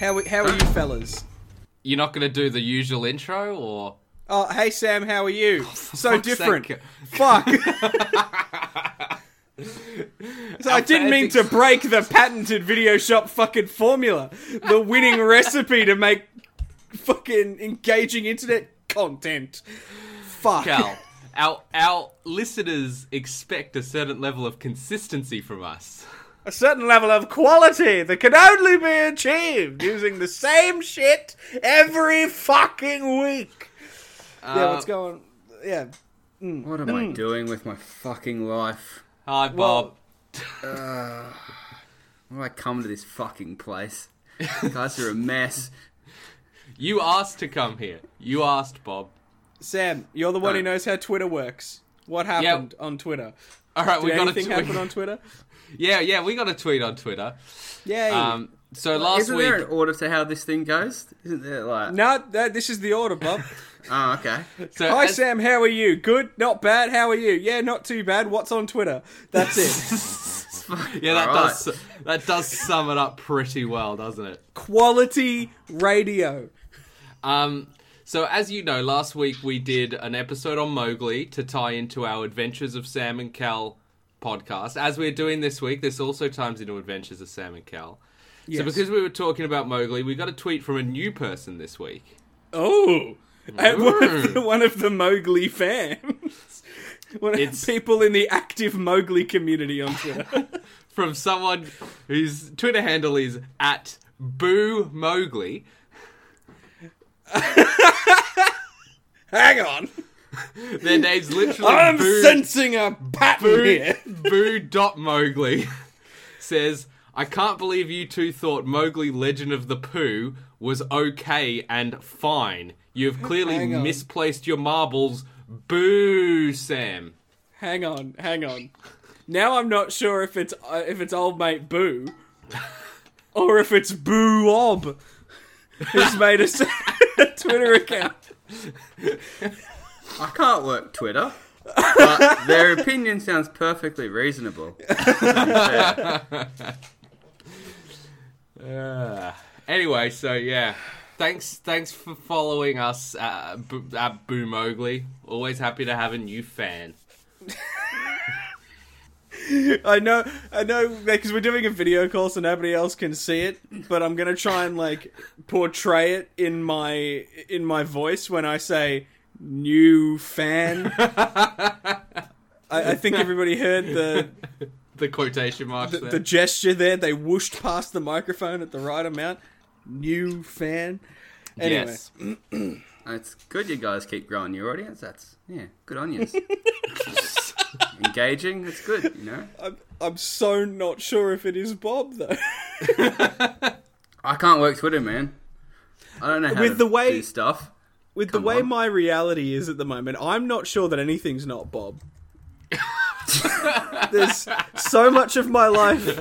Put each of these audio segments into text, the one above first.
How how are you fellas? You're not going to do the usual intro, or Oh, hey Sam, how are you? So different. sake. Fuck. so I didn't mean to break the patented video shop fucking formula, the winning recipe to make fucking engaging internet content. Fuck. Cal? Our our listeners expect a certain level of consistency from us. A certain level of quality that can only be achieved using the same shit every fucking week. yeah, Uh, what's going? Yeah. What am I doing with my fucking life? Hi, Bob. Well, Why do I come to this fucking place? You guys are a mess. you asked to come here. You asked, Bob. Sam, you're the one who Uh, knows how Twitter works. What happened on Twitter? All right, Did we got a anything tweet. happen on Twitter? Yeah, yeah, we got a tweet on Twitter. Yeah. Um, so last Isn't week, there an order to how this thing goes? Isn't there like? no, that, this is the order, Bob. Oh, okay. so Hi, as- Sam. How are you? Good? Not bad. How are you? Yeah, not too bad. What's on Twitter? That's it. Yeah, that All does that does sum it up pretty well, doesn't it? Quality radio. Um, so as you know, last week we did an episode on Mowgli to tie into our Adventures of Sam and Cal podcast. As we're doing this week, this also ties into Adventures of Sam and Cal. Yes. So because we were talking about Mowgli, we got a tweet from a new person this week. Oh, one of the, one of the Mowgli fans. One of It's- the people in the active Mowgli community on Twitter. From someone whose Twitter handle is at Boo Mowgli. Hang on. Their name's literally I'm Boo. sensing a pattern Boo, here. Boo dot Mowgli says, I can't believe you two thought Mowgli Legend of the Pooh was okay and fine. You have clearly Hang on. misplaced your marbles. Boo, Sam. Hang on, hang on. Now I'm not sure if it's uh, if it's old mate Boo or if it's Boo Ob who's made a Twitter account. I can't work Twitter, but their opinion sounds perfectly reasonable. Uh, anyway, so yeah. Thanks, thanks for following us at, B- at Boo Mowgli. Always happy to have a new fan. I know, I know, because we're doing a video call so nobody else can see it. But I'm gonna try and like portray it in my in my voice when I say new fan. I, I think everybody heard the, The quotation marks the there. the gesture there. They whooshed past the microphone at the right amount. New fan. Anyway, Yes. It's good you guys keep growing your audience. That's yeah, good on you. Engaging, it's good, you know. I'm, I'm so not sure if it is Bob though. I can't work Twitter, man. I don't know how With to the way- do stuff. With Come the way on. my reality is at the moment, I'm not sure that anything's not Bob. There's so much of my life,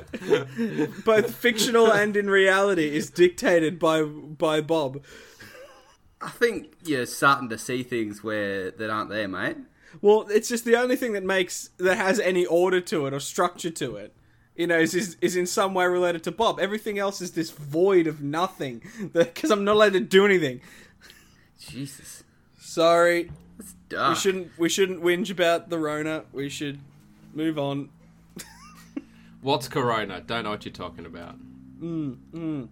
both fictional and in reality, is dictated by by Bob. I think you're starting to see things where that aren't there, mate. Well, it's just the only thing that makes that has any order to it or structure to it. You know, is is, is in some way related to Bob. Everything else is this void of nothing because I'm not allowed to do anything. Jesus, Sorry, it's we shouldn't we shouldn't whinge about the Rona. We should move on. What's Corona? Don't know what you're talking about. hmm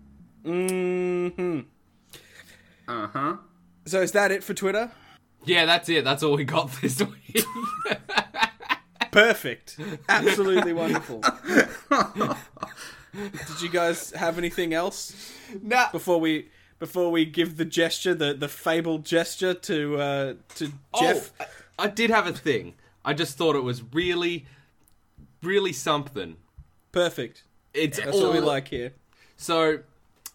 Uh huh. So is that it for Twitter? Yeah, that's it. That's all we got this week. Perfect. Absolutely wonderful. Did you guys have anything else nah. before we before we give the gesture, the, the fabled gesture to uh, to Jeff? Oh, I, I did have a thing. I just thought it was really, really something. Perfect. It's That's all what we like here. So,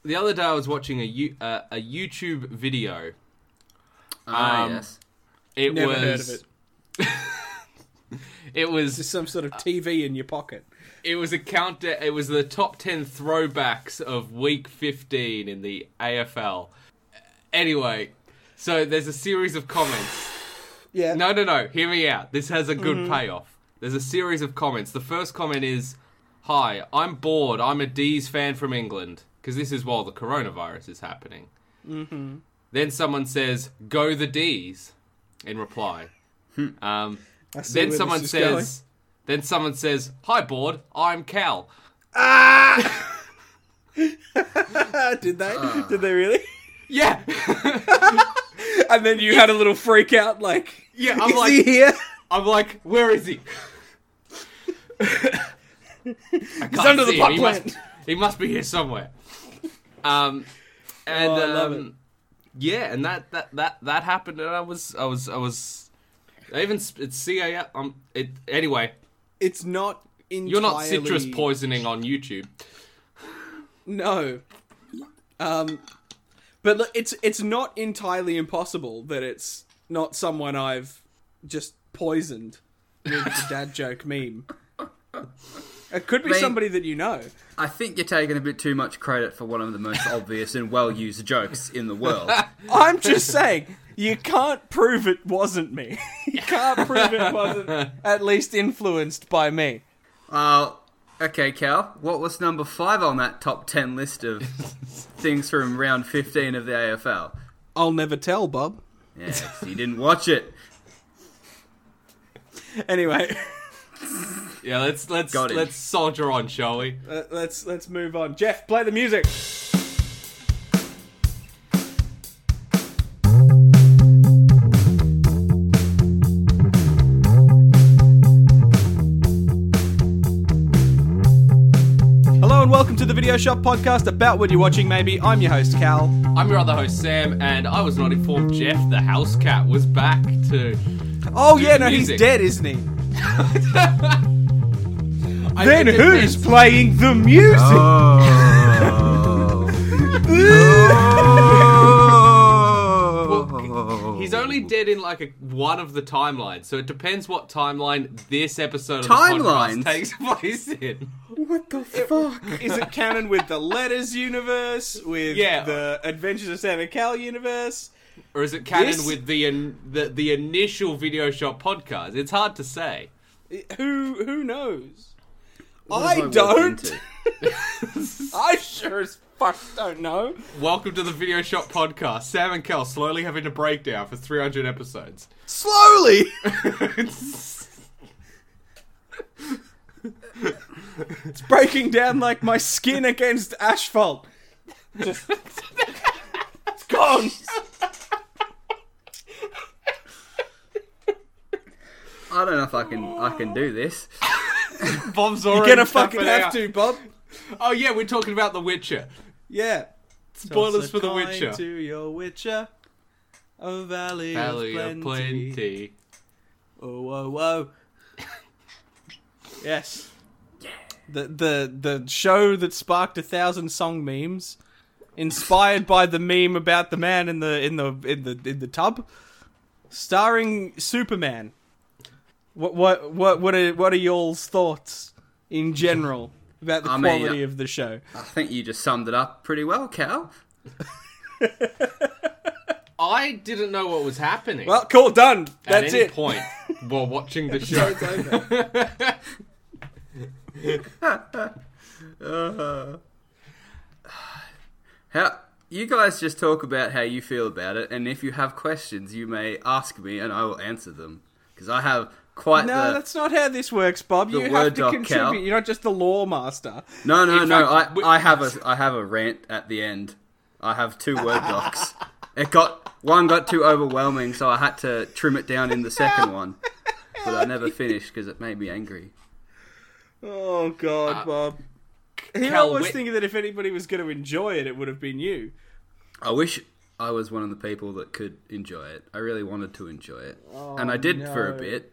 the other day I was watching a uh, a YouTube video. Ah, Um, yes. It Never was heard of it. it was Just some sort of TV in your pocket. It was a count. It was the top ten throwbacks of Week 15 in the AFL. Anyway, so there's a series of comments. Yeah. No, no, no. Hear me out. This has a good Mm-hmm. payoff. There's a series of comments. The first comment is, "Hi, I'm bored. I'm a D's fan from England." because this is while the coronavirus is happening. Mm-hmm. Then someone says, "Go the D's," in reply. um, then someone says. going. "Then someone says, hi board, I'm Cal." Ah! Did they? Did they really? Yeah, And then you had a little freak out, like, yeah. I'm is like, he here? I'm like, where is he? He's under the pot he plant. must, he must be here somewhere. Um, and Oh, I love um, yeah, and that, that that that happened, and I was I was I was. I even it's CA. Um, it anyway. It's not entirely... You're not citrus poisoning on YouTube. No. Um, but look, it's it's not entirely impossible that it's not someone I've just poisoned with the dad joke meme. It could be Mate. somebody that you know. I think you're taking a bit too much credit for one of the most obvious and well used jokes in the world. I'm just saying, you can't prove it wasn't me. you can't prove it wasn't at least influenced by me. Uh, okay, Cal, what was number five on that top 10 list of things from round 15 of the AFL? I'll never tell, Bob. Yes, you didn't watch it. Anyway, Yeah, let's let's Got him. let's soldier on, shall we? uh, let's let's move on. Jeff, play the music. The Video Shop podcast about what you're watching. Maybe I'm your host Cal. I'm your other host Sam, and I was not informed Jeff the house cat was back to. Oh Do yeah, the no, he's dead, isn't he? Then who's depends. playing the music? He's oh. only dead in like a, one of the timelines, so it depends what timeline this episode of the Timelines? podcast takes place in. what the fuck? Is it canon with the Letters universe, with Yeah. the Adventures of Sam and Cal universe? Or is it canon This- with the, in, the the initial video shop podcast? It's hard to say. Who who knows? What I don't. I sure as fuck don't know. Welcome to the video shop podcast. Sam and Cal slowly having a breakdown for 300 episodes. Slowly. It's breaking down like my skin against asphalt. Just it's gone. I don't know if I can I can do this. Bob's You're gonna fucking have out. to, Bob. Oh yeah, we're talking about The Witcher. Yeah. Spoilers Toss a for The coin Witcher. To your Witcher. A valley, Valley of of plenty. Oh Whoa, whoa, whoa. yes. The the the show that sparked a thousand song memes, inspired by the meme about the man in the in the in the in the tub, starring Superman. What what what what are what are y'all's thoughts in general about the I mean, quality uh, of the show? I think you just summed it up pretty well, Cal. I didn't know what was happening Well, cool, done. at That's any it. point while watching the show. It's over. How you guys just talk about how you feel about it, and if you have questions, you may ask me, and I will answer them because I have quite No, the. that's not how this works, Bob. You have Word to contribute. Cal. You're not just the lore master. No, no, In no. fact, I, we- I have a I have a rant at the end. I have two word docs. It got one got too overwhelming, so I had to trim it down in the second one. But I never finished because it made me angry. Oh God, Uh, Bob. Here Cal I was Whit- thinking that if anybody was going to enjoy it, it would have been you. I wish I was one of the people that could enjoy it. I really wanted to enjoy it, and I did for a bit.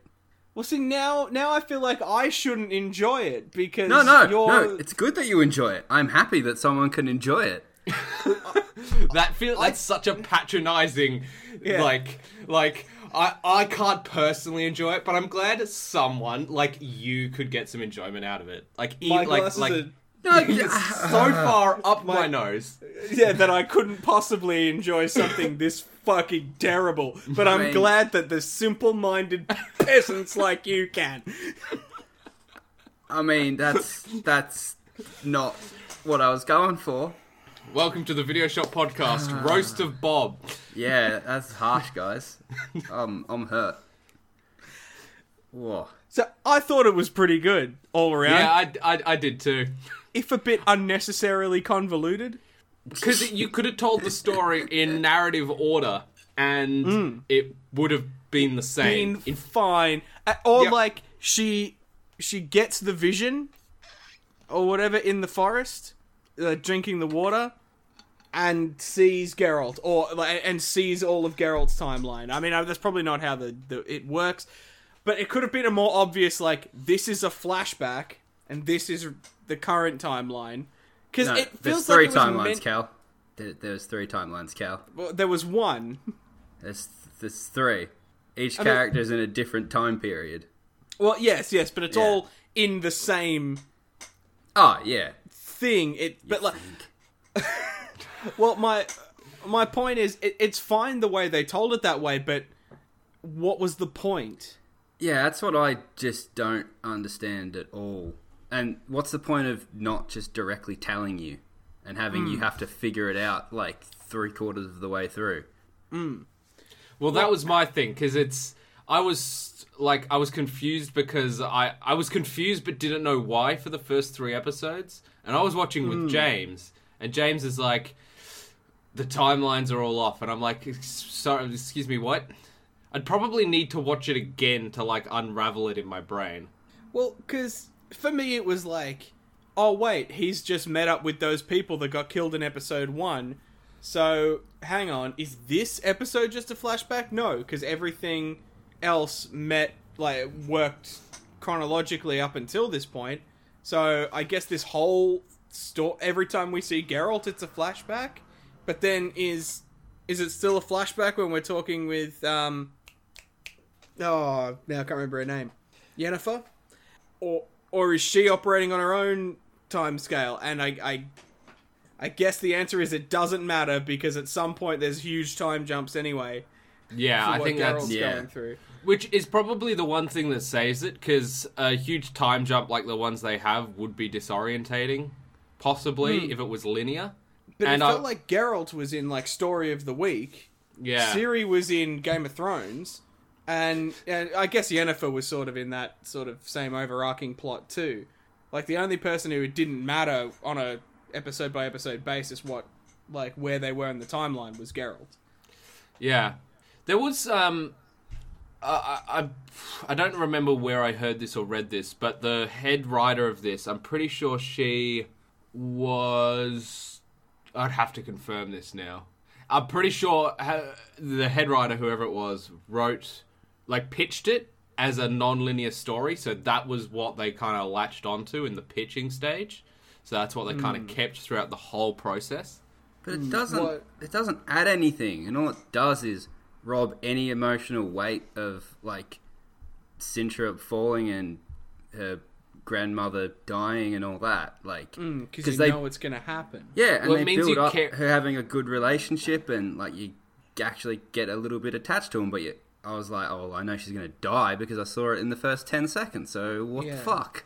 Well, see now, now I feel like I shouldn't enjoy it because No, no, you're... no. It's good that you enjoy it. I'm happy that someone can enjoy it. That feel that's such a patronizing, Yeah. like like. I, I can't personally enjoy it, but I'm glad someone like you could get some enjoyment out of it. Like, e- my like, like are No, so far up my, My- nose. yeah that I couldn't possibly enjoy something this fucking terrible. But I'm mean- glad that the simple-minded peasants like you can. I mean, that's that's not what I was going for. Welcome to the Video Shop Podcast, Roast of Bob. Yeah, that's harsh, guys. Um, I'm hurt. Whoa. So I thought it was pretty good all around. Yeah, I, I, I did too. If a bit unnecessarily convoluted. Because you could have told the story in narrative order and it would have been the same. Been In- fine. Uh, Or Yep. like she she gets the vision or whatever in the forest, uh, drinking the water, and sees Geralt or like, and sees all of Geralt's timeline. I mean, that's probably not how the, the it works, but it could have been a more obvious like this is a flashback and this is the current timeline. Because No, it there's feels three like timelines, meant- Cal. There, there's three timelines, Cal. well, there was one. There's there's three. Each I mean- in a different time period. Well, yes, yes, but it's Yeah. all in the same Oh yeah. thing. It, but like, well, my my point is, it, it's fine the way they told it that way, but what was the point? Yeah, that's what I just don't understand at all. And what's the point of not just directly telling you and having Hmm. you have to figure it out like three quarters of the way through? well, that was my thing, because it's. I was like, I was confused because I, I was confused but didn't know why for the first three episodes. And I was watching with James, and James is like, the timelines are all off. And I'm like, sorry, excuse me, what? I'd probably need to watch it again to like unravel it in my brain. Well, because for me it was like, oh wait, he's just met up with those people that got killed in episode one. So hang on, is this episode just a flashback? No, because everything else met like worked chronologically up until this point. So I guess this whole story, every time we see Geralt, it's a flashback. But then is is it still a flashback when we're talking with um? Oh, now I can't remember her name. Yennefer, or or is she operating on her own time scale? And I, I, I guess the answer is it doesn't matter because at some point there's huge time jumps anyway. Yeah, I what think that's Yeah. going through. Which is probably the one thing that saves it, because a huge time jump like the ones they have would be disorientating, possibly hmm. if it was linear. But And it I- felt like Geralt was in like story of the week. Yeah, Ciri was in Game of Thrones, and, and I guess Yennefer was sort of in that sort of same overarching plot too. Like the only person who didn't matter on a episode by episode basis what like where they were in the timeline was Geralt. yeah. There was um, I I- I don't remember where I heard this or read this, but the head writer of this, I'm pretty sure she was. I'd have to confirm this now. I'm pretty sure the head writer, whoever it was, wrote, like, pitched it as a non-linear story. So that was what they kind of latched onto in the pitching stage. So that's what they hmm. kind of kept throughout the whole process. But it doesn't. what- It doesn't add anything, and all it does is rob any emotional weight of like Cintra falling and her grandmother dying and all that. Like, hmm, because you they know it's going to happen. yeah, and Well, it they means build you up care- her having a good relationship, and like you actually get a little bit attached to him. But you, I was like, oh, I know she's gonna die because I saw it in the first ten seconds. So what Yeah. the fuck?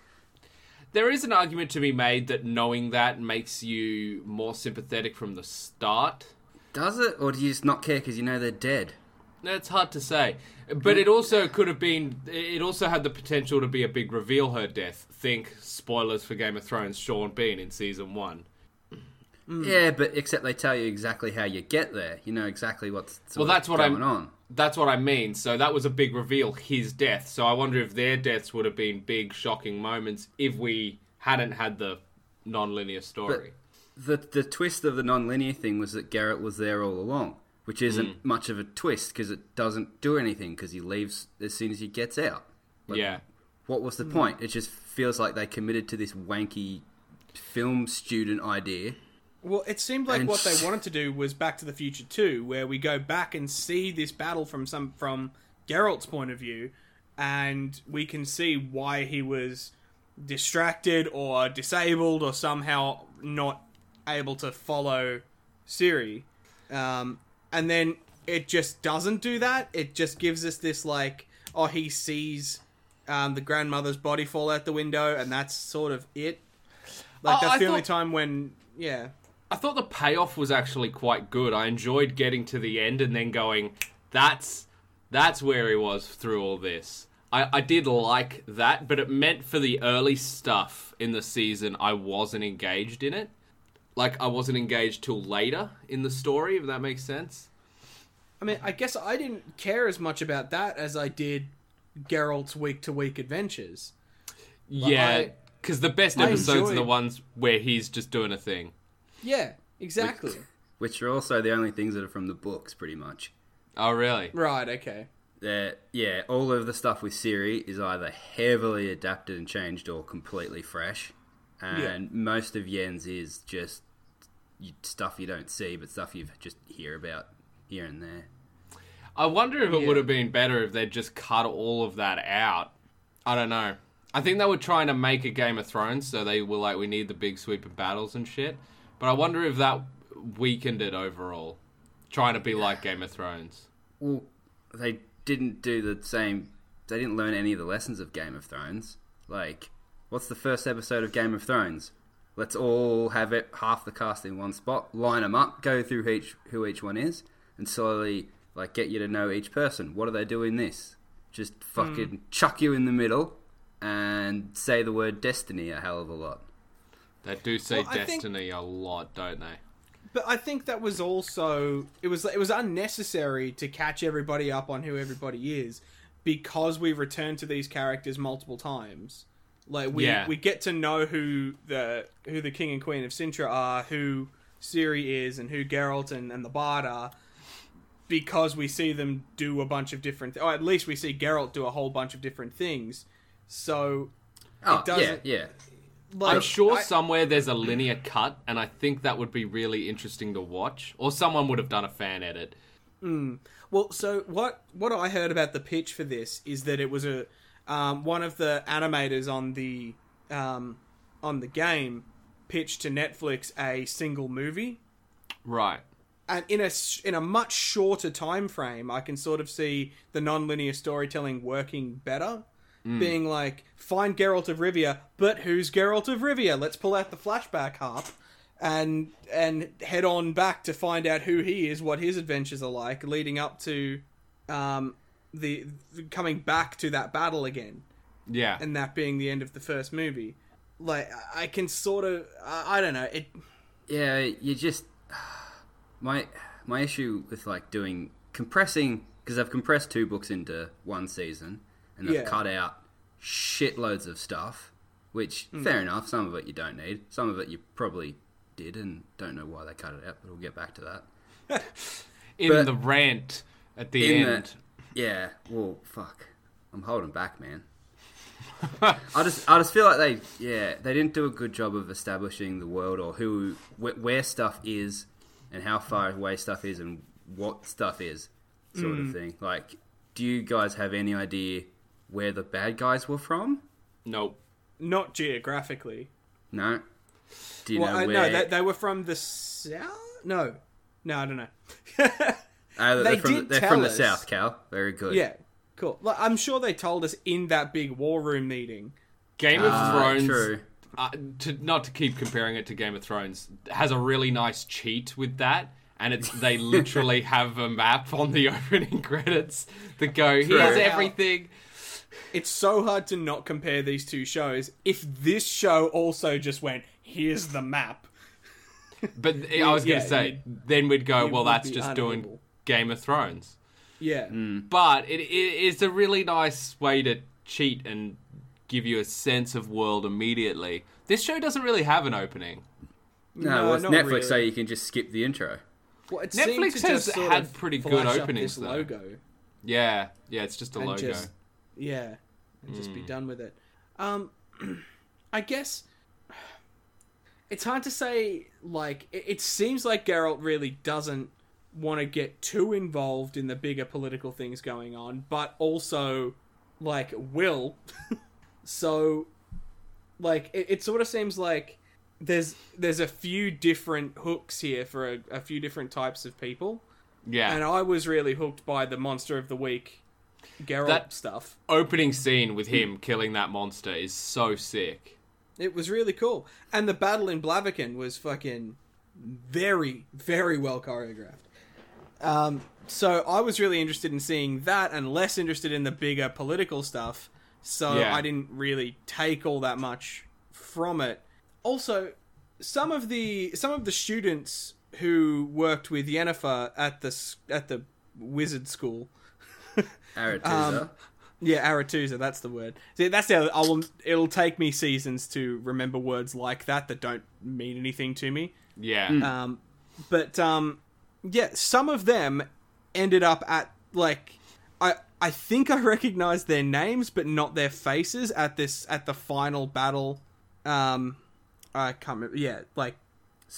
There is an argument to be made that knowing that makes you more sympathetic from the start. Does it, or do you just not care because you know they're dead? That's hard to say. But it also could have been. It also had the potential to be a big reveal her death. Think spoilers for Game of Thrones Sean Bean in season one. Hmm. Yeah, but except they tell you exactly how you get there. You know exactly what's sort Well, of that's what I'm- on. That's what I mean. So that was a big reveal, his death. So I wonder if their deaths would have been big, shocking moments if we hadn't had the non-linear story. the the twist of the non-linear thing was that Garrett was there all along, which isn't Mm. much of a twist because it doesn't do anything because he leaves as soon as he gets out. Like, yeah. What was the point? It just feels like they committed to this wanky film student idea. Well, it seemed like And- what they wanted to do was Back to the Future 2, where we go back and see this battle from some from Geralt's point of view, and we can see why he was distracted or disabled or somehow not able to follow Ciri. Um, and then it just doesn't do that. It just gives us this like, oh, he sees um, the grandmother's body fall out the window, and that's sort of it. Like Oh, that's I the only time when, yeah. I thought the payoff was actually quite good. I enjoyed getting to the end and then going, "That's that's where he was through all this." I, I did like that, but it meant for the early stuff in the season, I wasn't engaged in it. Like I wasn't engaged till later in the story, if that makes sense. I mean, I guess I didn't care as much about that as I did Geralt's week to week adventures. Yeah, because the best I episodes are the ones where he's just doing a thing. Yeah, exactly. Which are also the only things that are from the books, pretty much. Oh, really? right, okay. They're, yeah, all of the stuff with Ciri is either heavily adapted and changed or completely fresh. And most of Yen's is just stuff you don't see, but stuff you just hear about here and there. I wonder if it Yeah. would have been better if they'd just cut all of that out. I don't know. I think they were trying to make a Game of Thrones, so they were like, we need the big sweep of battles and shit. But I wonder if that weakened it overall. Trying to be like Game of Thrones. Well, they didn't do the same. They didn't learn any of the lessons of Game of Thrones. Like, what's the first episode of Game of Thrones? Let's all have it half the cast in one spot, line them up, go through each who each one is, and slowly like get you to know each person. What are they doing this? Just fucking hmm. chuck you in the middle and say the word destiny a hell of a lot. They do say Well, I think- Destiny a lot, don't they? But I think that was also it was it was unnecessary to catch everybody up on who everybody is because we return to these characters multiple times. Like we Yeah. we get to know who the who the king and queen of Cintra are, who Ciri is, and who Geralt and, and the Bard are, because we see them do a bunch of different. Or at least we see Geralt do a whole bunch of different things. So Oh, yeah, doesn't- yeah. Like, I'm sure I- somewhere there's a linear cut, and I think that would be really interesting to watch. Or someone would have done a fan edit. Well, so what what I heard about the pitch for this is that it was a um, one of the animators on the um, on the game pitched to Netflix a single movie, Right. and in a in a much shorter time frame, I can sort of see the non-linear storytelling working better. Being like, find Geralt of Rivia, but who's Geralt of Rivia? Let's pull out the flashback harp and and head on back to find out who he is, what his adventures are like, leading up to um, the, the coming back to that battle again, Yeah. and that being the end of the first movie. Like I I can sort of, I, I don't know, it. Yeah, you just my my issue with like doing compressing because I've compressed two books into one season and I've Yeah. cut out shitloads of stuff, which Hmm. fair enough. Some of it you don't need. Some of it you probably did and don't know why they cut it out. But we'll get back to that. In but- the rant at the In the- end. Yeah. Well, fuck. I'm holding back, man. I just, I just feel like they, yeah, they didn't do a good job of establishing the world or who, wh- where stuff is, and how far away stuff is, and what stuff is, sort Hmm. of thing. Like, do you guys have any idea where the bad guys were from? Nope. Not geographically. No. Do you well, know I, where? no, they, they were from the south. No, no, I don't know. Uh, they're they from, did they're tell from the us- south, Cal. Very good. yeah, cool. Like, I'm sure they told us in that big war room meeting. Game of Ah, Thrones. true. Uh, to, not to keep comparing it to Game of Thrones, has a really nice cheat with that. And it's they literally have a map on the opening credits that go, here's True. everything. It's so hard to not compare these two shows. If this show also just went, here's the map. But I was going yeah, to say, then we'd go, well, that's be just doing. Game of Thrones. Yeah, Mm. But it, it is a really nice way to cheat and give you a sense of world immediately. This show doesn't really have an opening. No, No, well, it's Netflix, really. so you can just skip the intro. well, it Netflix has just had pretty good flash up openings, this though. logo. Yeah, yeah, it's just a and logo. just yeah, and just Hmm. be done with it. Um, I guess it's hard to say. Like, it, it seems like Geralt really doesn't want to get too involved in the bigger political things going on, but also like will. so, like, it, it sort of seems like there's there's a few different hooks here for a, a few different types of people Yeah. and I was really hooked by the monster of the week Geralt That- stuff. Opening scene with him killing that monster is so sick. It was really cool, and the battle in Blaviken was fucking very, very well choreographed. Um, so I was really interested in seeing that, and less interested in the bigger political stuff. So Yeah. I didn't really take all that much from it. Also, some of the some of the students who worked with Yennefer at the at the wizard school Aretuza. Um, yeah, Aretuza, that's the word. See, that's the. I will. It'll take me seasons to remember words like that that don't mean anything to me. Yeah. Um, but um, yeah, some of them ended up at like I I think I recognized their names, but not their faces at this at the final battle. Um, I can't remember. Yeah, like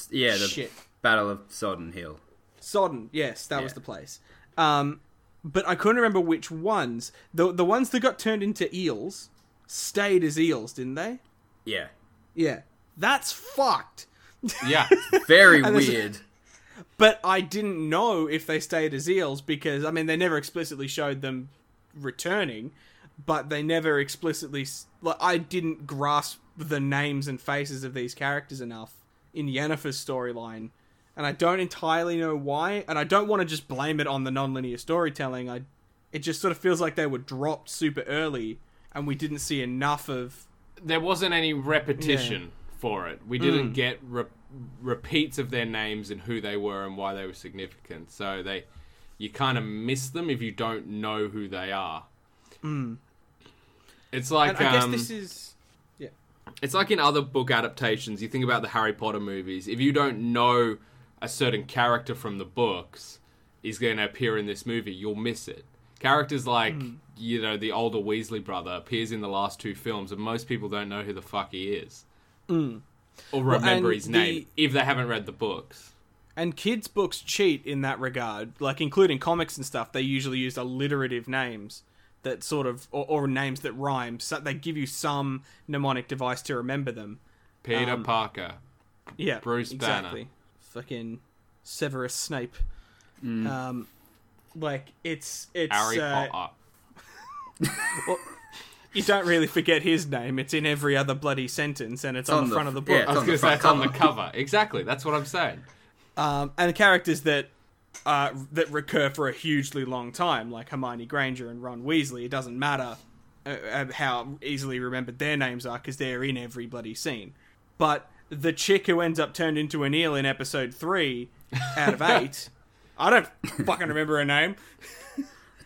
yeah, the shit. Battle of Sodden Hill. Sodden, yes, that was the place. Um, but I couldn't remember which ones. The the ones that got turned into eels stayed as eels, didn't they? Yeah. Yeah, that's fucked. Yeah. Very weird. But I didn't know if they stayed as eels because I mean they never explicitly showed them returning, but they never explicitly like I didn't grasp the names and faces of these characters enough in Yennefer's storyline, and I don't entirely know why, and I don't want to just blame it on the nonlinear storytelling. I it just sort of feels like they were dropped super early, and we didn't see enough of there wasn't any repetition for it. We didn't Mm. get re- repeats of their names and who they were and why they were significant. So they, you kind of miss them if you don't know who they are. It's like and I guess um, this is yeah. it's like in other book adaptations. You think about the Harry Potter movies. If you don't know a certain character from the books is going to appear in this movie, you'll miss it. Characters like Hmm. you know the older Weasley brother appears in the last two films, and most people don't know who the fuck he is, or remember and his name the- if they haven't read the books. And kids' books cheat in that regard, like including comics and stuff. They usually use alliterative names that sort of, or, or names that rhyme. So they give you some mnemonic device to remember them. Peter Um, Parker. Yeah, Bruce Banner. Fucking Severus Snape. Mm. Um, like it's it's Harry uh, Potter. you don't really forget his name. It's in every other bloody sentence, and it's, on, on the front of the yeah, book. I was going to say it's on the cover. cover. Exactly. That's what I'm saying. um, and the characters that uh, that recur for a hugely long time, like Hermione Granger and Ron Weasley. It doesn't matter uh, uh, how easily remembered their names are because they're in every bloody scene. But the chick who ends up turned into an eel in episode three out of eight, I don't fucking remember her name.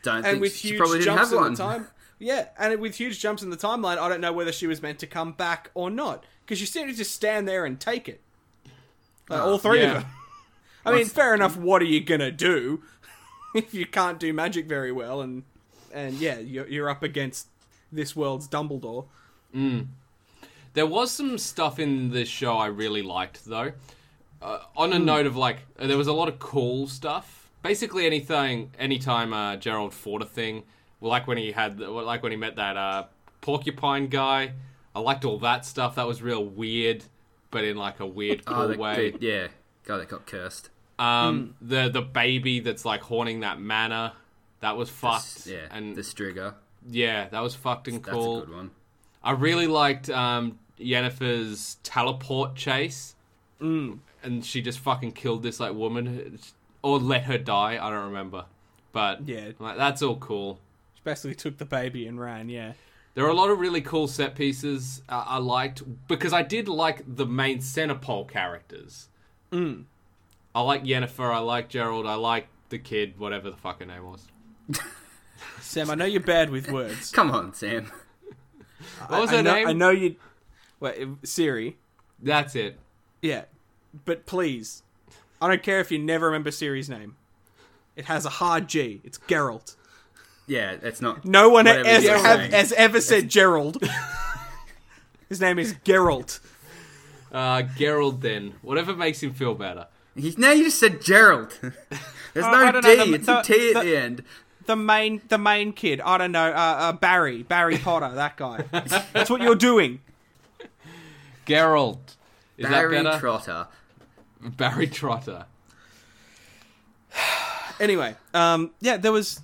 Don't And think with she huge probably didn't jumps have in one. the time, yeah, and with huge jumps in the timeline, I don't know whether she was meant to come back or not because you seemed to just stand there and take it. Like, all ah, three yeah. of them. I mean, fair enough. What are you gonna do if you can't do magic very well? And and yeah, you're, you're up against this world's Dumbledore. Mm. There was some stuff in this show I really liked, though. Uh, on a note of like, there was a lot of cool stuff. Basically, anything, anytime uh, Gerald fought a thing, like when he had, like when he met that uh, porcupine guy. I liked all that stuff. That was real weird, but in like a weird, cool Oh, the, way. the- yeah, guy that got cursed. Um, the the baby that's like haunting that manor, that was fucked. Yeah, and the Striga. yeah, that was fucked and cool. That's a good one. I really liked um, Yennefer's teleport chase, Mm. and she just fucking killed this like woman, or let her die. I don't remember, but Yeah. like, that's all cool. She basically took the baby and ran. Yeah. There are a lot of really cool set pieces uh, I liked because I did like the main centerpole characters. Mm. I like Yennefer, I like Gerald, I like the kid, whatever the fuck her name was. Sam, I know you're bad with words. Come on, Sam. What was I, I her know, name? I know you. Wait, Ciri. That's it. Yeah, but please, I don't care if you never remember Ciri's name. It has a hard G. It's Geralt. Yeah, it's not. No one whatever has, have, has ever said Gerald. His name is Geralt. Uh, Gerald, then whatever makes him feel better. He's, now you just said Gerald. There's Oh, no D. know, the- it's the- a T at the- the end. The main, the main kid. I don't know. Uh, uh, Barry, Barry Potter. That guy. That's what you're doing. Gerald. Is Barry that better? Trotter. Barry Trotter. Anyway, um, yeah, there was.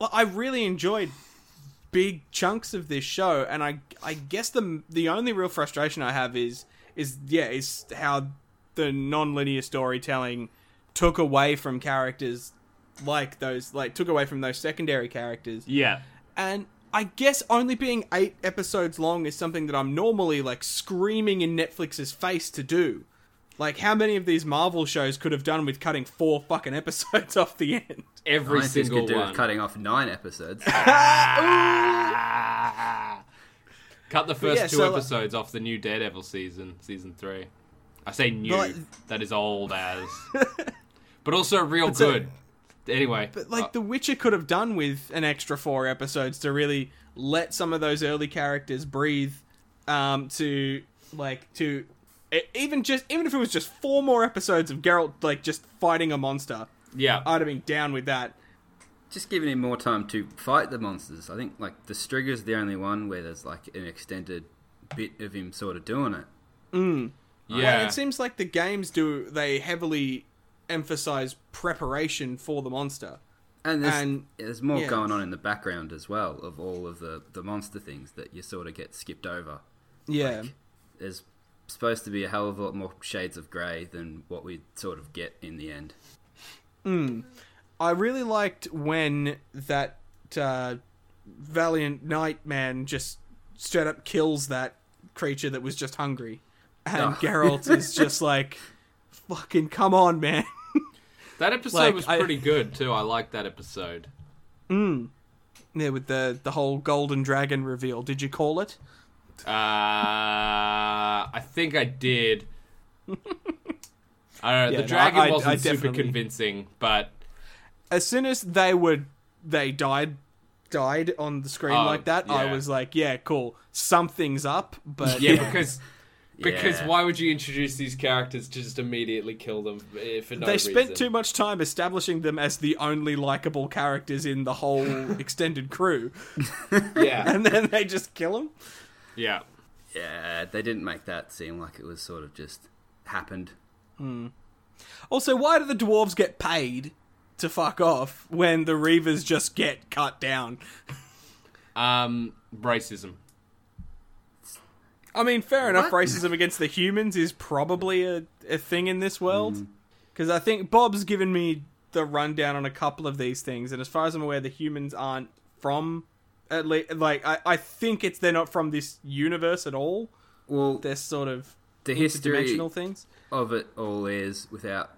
Well, I really enjoyed big chunks of this show, and I, I guess the the only real frustration I have is, is yeah, is how the non-linear storytelling took away from characters like those, like took away from those secondary characters. Yeah. And I guess only being eight episodes long is something that I'm normally like screaming in Netflix's face to do. Like, how many of these Marvel shows could have done with cutting four fucking episodes off the end? Every Scientists single could do one. with cutting off nine episodes. Cut the first yeah, two so, like- episodes off the new Daredevil season, season three. I say new. But- that is old as. but also real so- good. Anyway. But like uh, The Witcher could have done with an extra four episodes to really let some of those early characters breathe. Um, to like to even just even if it was just four more episodes of Geralt like just fighting a monster, yeah. I'd have been down with that. Just giving him more time to fight the monsters. I think like the Striga's the only one where there's like an extended bit of him sort of doing it. Mm. yeah. Well, it seems like the games do they heavily emphasize preparation for the monster. And there's, And- there's more yeah. going on in the background as well of all of the, the monster things that you sort of get skipped over. Yeah. There's supposed to be a hell of a lot more shades of grey than what we sort of get in the end. Mm. I really liked when that uh, valiant knight man just straight up kills that creature that was just hungry, and Oh. Geralt is just like, "Fucking come on, man!" That episode like, was I- pretty good too. I liked that episode. Mm. Yeah, with the the whole golden dragon reveal. Did you call it? Uh, I think I did. I don't know. Yeah, the dragon I- I wasn't super definitely- convincing, but As soon as they would they died died on the screen Oh, like that, I was like, "Yeah, cool, something's up." But yeah, because because Yeah. why would you introduce these characters to just immediately kill them eh, for no they reason? spent too much time establishing them as the only likable characters in the whole extended crew, Yeah, and then they just kill them. yeah. Yeah, they didn't make that seem like it was sort of just happened. Also, why do the dwarves get paid to fuck off when the reavers just get cut down? Um, racism. I mean, fair enough. What? Racism against the humans is probably a, a thing in this world. Mm. Because I think Bob's given me the rundown on a couple of these things, and as far as I'm aware, the humans aren't from. At least, like I, I think it's they're not from this universe at all. Well, They're sort of the history interdimensional things. of it all is, without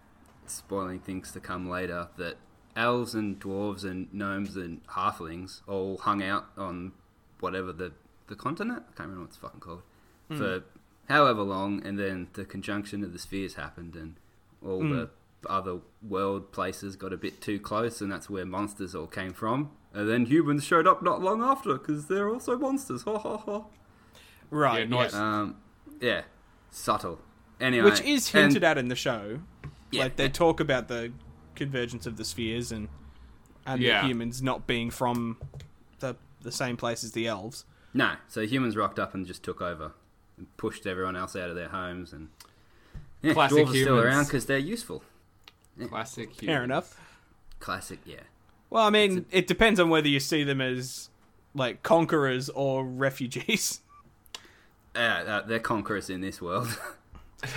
spoiling things to come later, that elves and dwarves and gnomes and halflings all hung out on whatever the the continent. I can't remember what it's fucking called for however long, and then the conjunction of the spheres happened, and all the other world places got a bit too close, and that's where monsters all came from. And then humans showed up not long after because they're also monsters. Ha ha ha. Right. Yeah, nice. Um, yeah, subtle. Anyway, Which is and- hinted at in the show. Yeah. Like they talk about the convergence of the spheres and and Yeah. the humans not being from the the same place as the elves. No, so humans rocked up and just took over and pushed everyone else out of their homes, and yeah, Classic dwarves are still around because they're useful. Classic. Fair enough. Classic, yeah. Well, I mean, it depends on whether you see them as like conquerors or refugees. Uh, uh, they're conquerors in this world.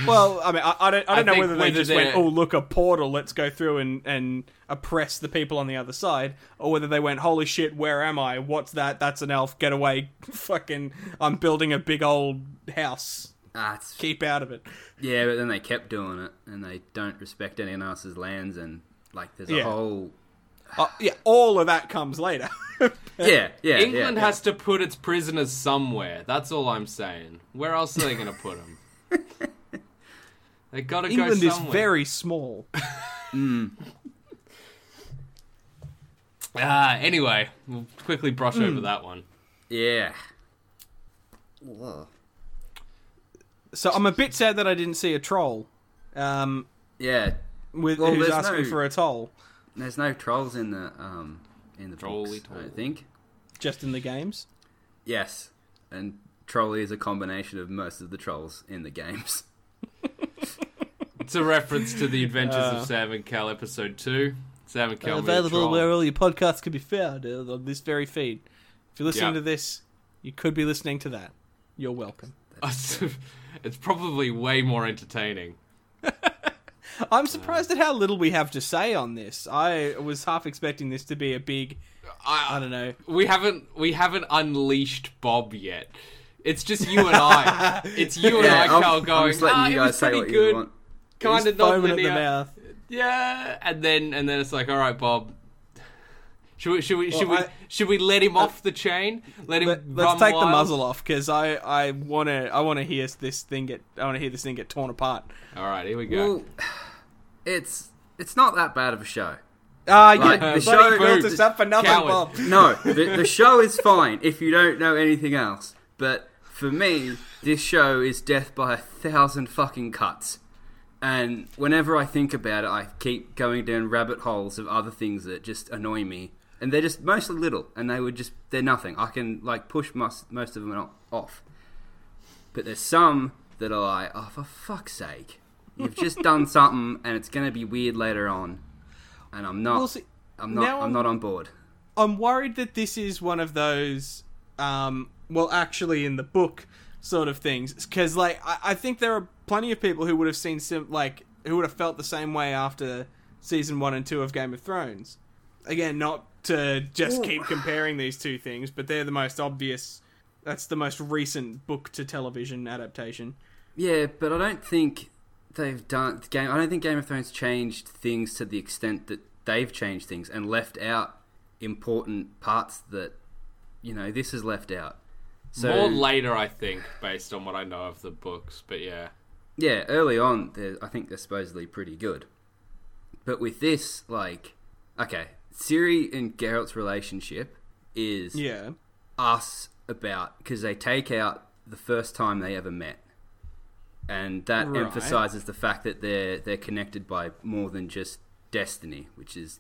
well, I mean, I, I don't, I I don't know whether they whether just went, they're- "Oh, look, a portal. Let's go through and and oppress the people on the other side," or whether they went, "Holy shit, where am I? What's that? That's an elf. Get away! Fucking, I'm building a big old house. ah, it's, Keep out of it." yeah, but then they kept doing it, and they don't respect anyone else's lands, and like there's a Yeah. whole Uh, yeah, all of that comes later. yeah, yeah. England yeah, has to put its prisoners somewhere. That's all I'm saying. Where else are they going to put them? they got to go England is very small. Ah, anyway, we'll quickly brush Hmm. over that one. yeah. Whoa. So I'm a bit sad that I didn't see a troll. Um, Yeah, with Well, who's there's asking no- for a toll there's no trolls in the um in the Trolly books, I toll. don't think. just in the games. Yes, and trolley is a combination of most of the trolls in the games. It's a reference to the Adventures Uh, of Sam and Cal episode two. Sam and Cal meet available where all your podcasts can be found uh, on this very feed. If you're listening Yeah. to this, you could be listening to that. You're welcome. it's probably way more entertaining. I'm surprised at how little we have to say on this. I was half expecting this to be a big. I don't know. We haven't we haven't unleashed Bob yet. It's just you and I. It's you and I, I'm- Carl, I'm just letting ah, you it guys was say pretty what you want. Kind He's of foaming at the mouth. Yeah, and then and then it's like, all right, Bob. Should we should we should Well, we I- should we let him off the chain? Let him Let, run us take the muzzle off because I I want to I want to hear this thing get I want to hear this thing get torn apart. All right, here we go. Well, it's it's not that bad of a show. Ah, Like, yeah, the show- built us up for nothing, Bob. No, the, the show is fine if you don't know anything else. But for me, this show is death by a thousand fucking cuts. And whenever I think about it, I keep going down rabbit holes of other things that just annoy me. And they're just mostly little, and they would just, they're nothing. I can, like, push most, most of them off. But there's some that are like, oh, for fuck's sake. You've just done something, and it's going to be weird later on. And I'm not, Well, see, I'm not, I'm I'm- not on board. I'm worried that this is one of those, um, well, actually in the book sort of things. Because, like, I, I think there are plenty of people who would have seen, sim- like, who would have felt the same way after season one and two of Game of Thrones. Again, not to just Ooh. keep comparing these two things, but they're the most obvious. That's the most recent book to television adaptation. Yeah, but I don't think they've done game. I don't think Game of Thrones changed things to the extent that they've changed things and left out important parts that you know this is left out. So More later, I think, based on what I know of the books. But yeah, yeah, early on, I think they're supposedly pretty good. But with this, like, okay, Ciri and Geralt's relationship is Yeah. us about because they take out the first time they ever met, and that Right. emphasizes the fact that they're they're connected by more than just destiny, which is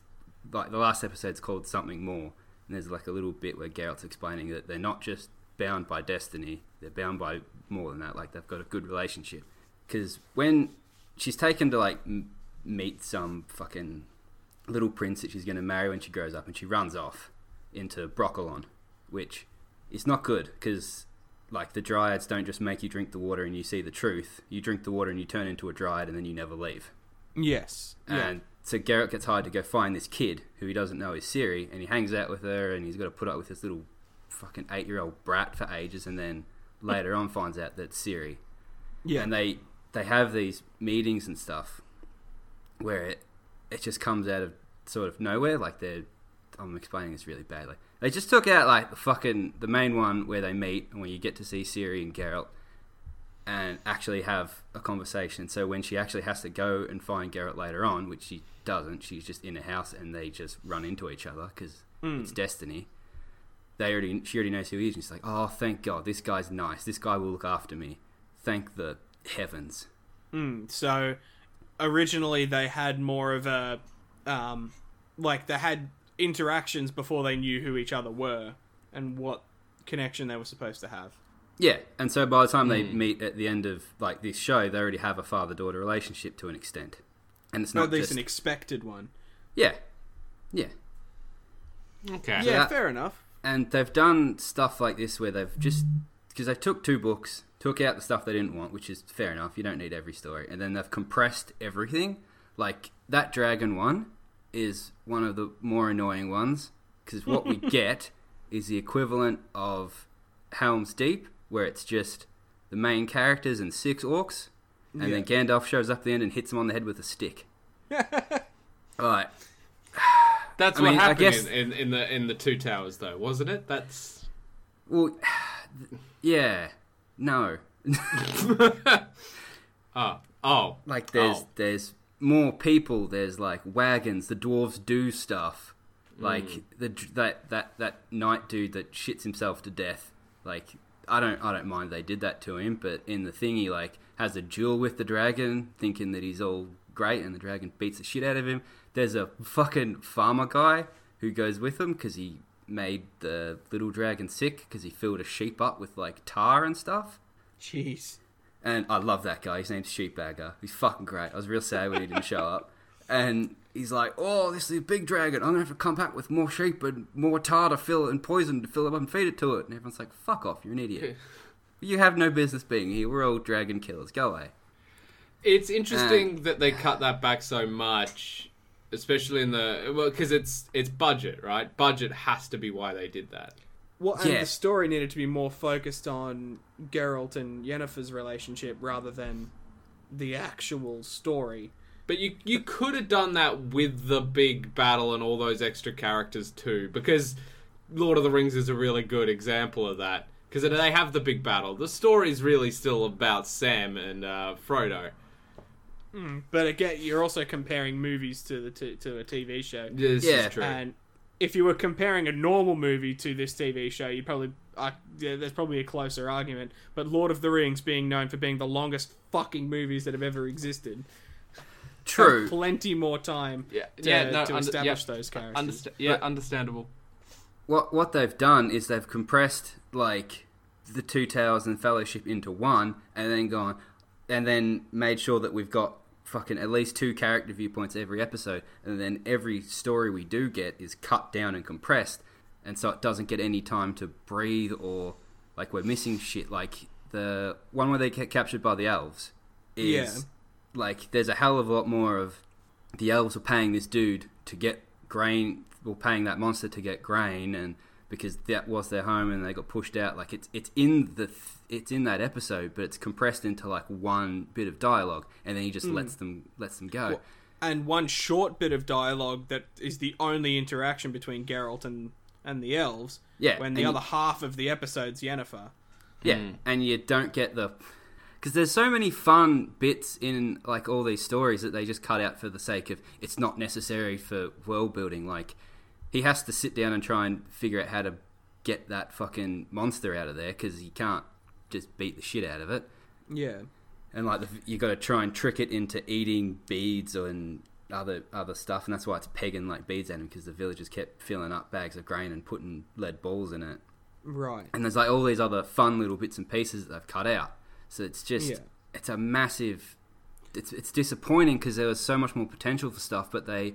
like the last episode's called something more. And there's like a little bit where Geralt's explaining that they're not just bound by destiny; they're bound by more than that. Like they've got a good relationship. Because when she's taken to like m- meet some fucking little prince that she's going to marry when she grows up, and she runs off into Brokilon, which is not good because like the dryads don't just make you drink the water and you see the truth. You drink the water and you turn into a dryad and then you never leave. Yes. Yeah. And so Geralt gets hired to go find this kid who he doesn't know is Ciri, and he hangs out with her, and he's got to put up with this little fucking eight-year-old brat for ages, and then later on finds out that Ciri. yeah. And they they have these meetings and stuff where it it just comes out of sort of nowhere. Like they're I'm explaining this really badly. They just took out like the fucking the main one where they meet and where you get to see Ciri and Geralt and actually have a conversation. So when she actually has to go and find Geralt later on, which she doesn't, she's just in a house and they just run into each other because Mm. it's destiny. They already she already knows who he is. And she's like, oh, thank God, this guy's nice. This guy will look after me. Thank the heavens. Mm, so originally they had more of a um, like they had interactions before they knew who each other were and what connection they were supposed to have. Yeah, and so by the time Hmm. they meet at the end of like this show, they already have a father-daughter relationship to an extent, and it's Or not at least just an expected one. yeah, yeah. okay. Yeah, that- fair enough. And they've done stuff like this where they've just because they took two books, took out the stuff they didn't want, which is fair enough. You don't need every story, and then they've compressed everything. Like that dragon one is one of the more annoying ones because what we get is the equivalent of Helm's Deep, where it's just the main characters and six orcs, and then Gandalf shows up at the end and hits him on the head with a stick. Alright, That's I what mean, happened guess- in, in, in the in the two towers, though, wasn't it? That's well, yeah, no. oh oh Like there's Oh. there's more people. There's like wagons. The dwarves do stuff. Like Mm. the that that that knight dude that shits himself to death. Like I don't I don't mind they did that to him, but in the thing he like has a duel with the dragon, thinking that he's all great, and the dragon beats the shit out of him. There's a fucking farmer guy who goes with him because he made the little dragon sick because he filled a sheep up with like tar and stuff. Jeez. And I love that guy. His name's Sheepbagger. He's fucking great. I was real sad when he didn't show up. And he's like, "Oh, this is a big dragon. I'm gonna have to come back with more sheep and more tar to fill it and poison to fill it up and feed it to it." And everyone's like, "Fuck off! You're an idiot. You have no business being here. We're all dragon killers. Go away." It's interesting that they cut that back so much, especially in the well, because it's it's budget, right? Budget has to be why they did that. Well, and Yeah. the story needed to be more focused on Geralt and Yennefer's relationship rather than the actual story. But you you could have done that with the big battle and all those extra characters too, because Lord of the Rings is a really good example of that. Because they have the big battle. The story's really still about Sam and uh, Frodo. But again, you're also comparing movies to the t- to a TV show. This Yeah. is true. And if you were comparing a normal movie to this TV show, you probably uh, yeah, there's probably a closer argument. But Lord of the Rings being known for being the longest fucking movies that have ever existed, True. plenty more time yeah, to, yeah, no, to under- establish yeah, those characters. Understa- yeah, But- understandable. what what they've done is they've compressed like the two towers and fellowship into one and then gone and then made sure that we've got fucking at least two character viewpoints every episode and then every story we do get is cut down and compressed and so it doesn't get any time to breathe or like we're missing shit like the one where they get captured by the elves is Yeah. like there's a hell of a lot more of the elves are paying this dude to get grain, well, paying that monster to get grain, and because that was their home and they got pushed out. Like it's it's in the th- it's in that episode, but it's compressed into like one bit of dialogue, and then he just hmm. lets them lets them go. Well, and one short bit of dialogue that is the only interaction between Geralt and and the elves. Yeah, When the other you- half of the episode's Yennefer. Yeah, hmm. and you don't get the because there's so many fun bits in like all these stories that they just cut out for the sake of it's not necessary for world building. Like he has to sit down and try and figure out how to get that fucking monster out of there because he can't just beat the shit out of it. Yeah. And like the, you got to try and trick it into eating beads and other other stuff, and that's why it's pegging like beads at him because the villagers kept filling up bags of grain and putting lead balls in it Right. and there's like all these other fun little bits and pieces that they've cut out. So it's just Yeah. it's a massive. It's it's disappointing because there was so much more potential for stuff, but they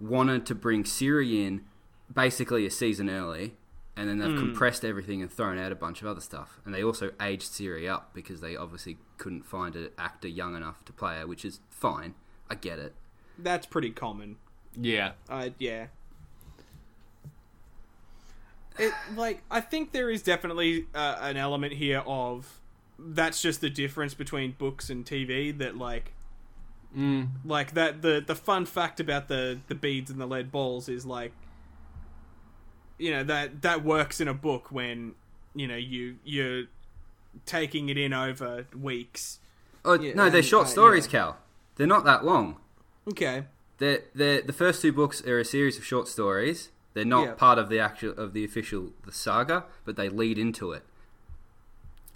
wanted to bring Ciri in basically a season early, and then they've Hmm. compressed everything and thrown out a bunch of other stuff. And they also aged Ciri up because they obviously couldn't find an actor young enough to play her, which is fine. I get it. That's pretty common. Yeah. Uh, yeah. It like I think there is definitely uh, an element here of that's just the difference between books and TV. That like, Mm. like that the the fun fact about the the beads and the lead balls is like, you know that that works in a book when you know you you're taking it in over weeks. Oh Yeah, no, they're and, short uh, stories, yeah. Cal. They're not that long. Okay. They're, they're, the first two books are a series of short stories. They're not Yeah. part of the actual of the official the saga, but they lead into it.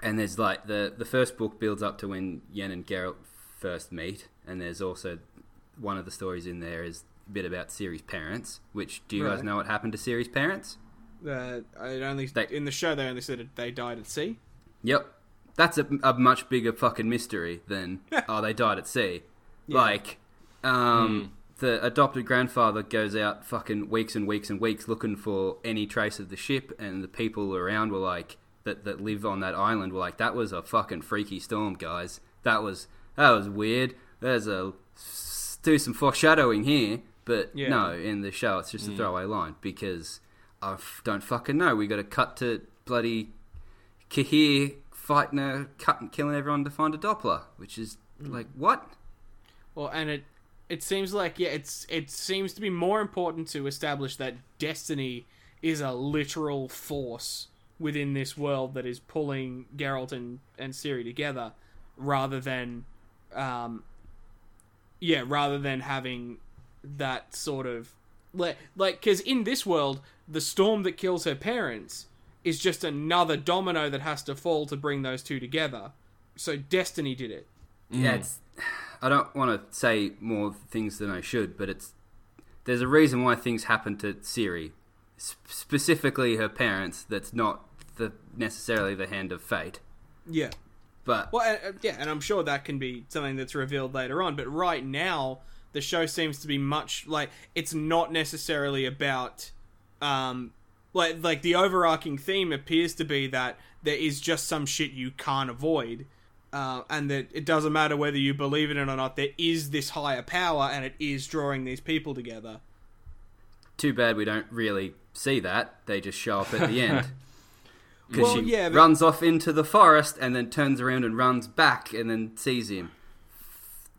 And there's like the the first book builds up to when Yen and Geralt first meet, and there's also one of the stories in there is bit about Ciri's parents. Which do you guys know what happened to Ciri's parents? Uh, I only They- in the show they only said they died at sea. Yep, that's a, a much bigger fucking mystery than oh they died at sea. Like, um, the adopted grandfather goes out fucking weeks and weeks and weeks looking for any trace of the ship, and the people around were like that that live on that island were like that was a fucking freaky storm, guys. That was that was weird. There's a do some foreshadowing here, but Yeah. no, in the show it's just a throwaway line because I f- don't fucking know. We got to cut to bloody Cahir fighting a cut and killing everyone to find a Doppler, which is like what? Well, and it it seems like yeah, it's it seems to be more important to establish that destiny is a literal force within this world that is pulling Geralt and and Ciri together, rather than, um, yeah, rather than having that sort of like like because in this world the storm that kills her parents is just another domino that has to fall to bring those two together. So destiny did it. Yeah, it's. I don't want to say more things than I should, but it's. There's a reason why things happen to Ciri, specifically her parents. That's not the necessarily the hand of fate, Yeah. but Well, uh, uh, yeah, and I'm sure that can be something that's revealed later on. But right now, the show seems to be much like it's not necessarily about, um, like like the overarching theme appears to be that there is just some shit you can't avoid, uh, and that it doesn't matter whether you believe in it or not. There is this higher power, and it is drawing these people together. Too bad we don't really see that. They just show up at the end. Because Well, she yeah, but- runs off into the forest and then turns around and runs back and then sees him.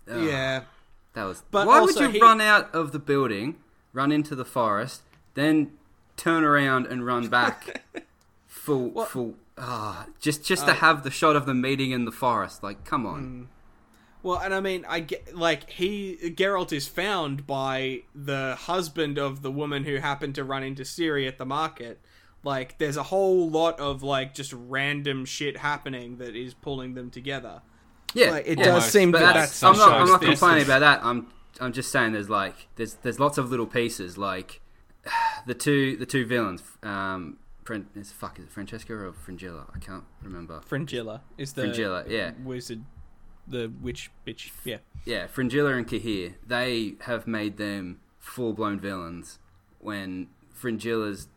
Ugh, Yeah, That was. But Why would you he- run out of the building, run into the forest, then turn around and run back? full, What? full. Ah, just just Uh, to have the shot of them meeting in the forest. Like, come on. Well, and I mean, I get like he Geralt is found by the husband of the woman who happened to run into Ciri at the market. Like, there's a whole lot of like just random shit happening that is pulling them together. Yeah, Like, it yeah. does Almost. seem But that that's, that I'm not. I'm shows not this. complaining about that. I'm. I'm just saying there's like there's there's lots of little pieces like the two the two villains. Um, Fran- is fuck is it Francesca or Fringilla? I can't remember. Fringilla is the Fringilla, yeah. wizard, the witch bitch. Yeah, Yeah, Fringilla and Cahir. They have made them full blown villains when Fringilla's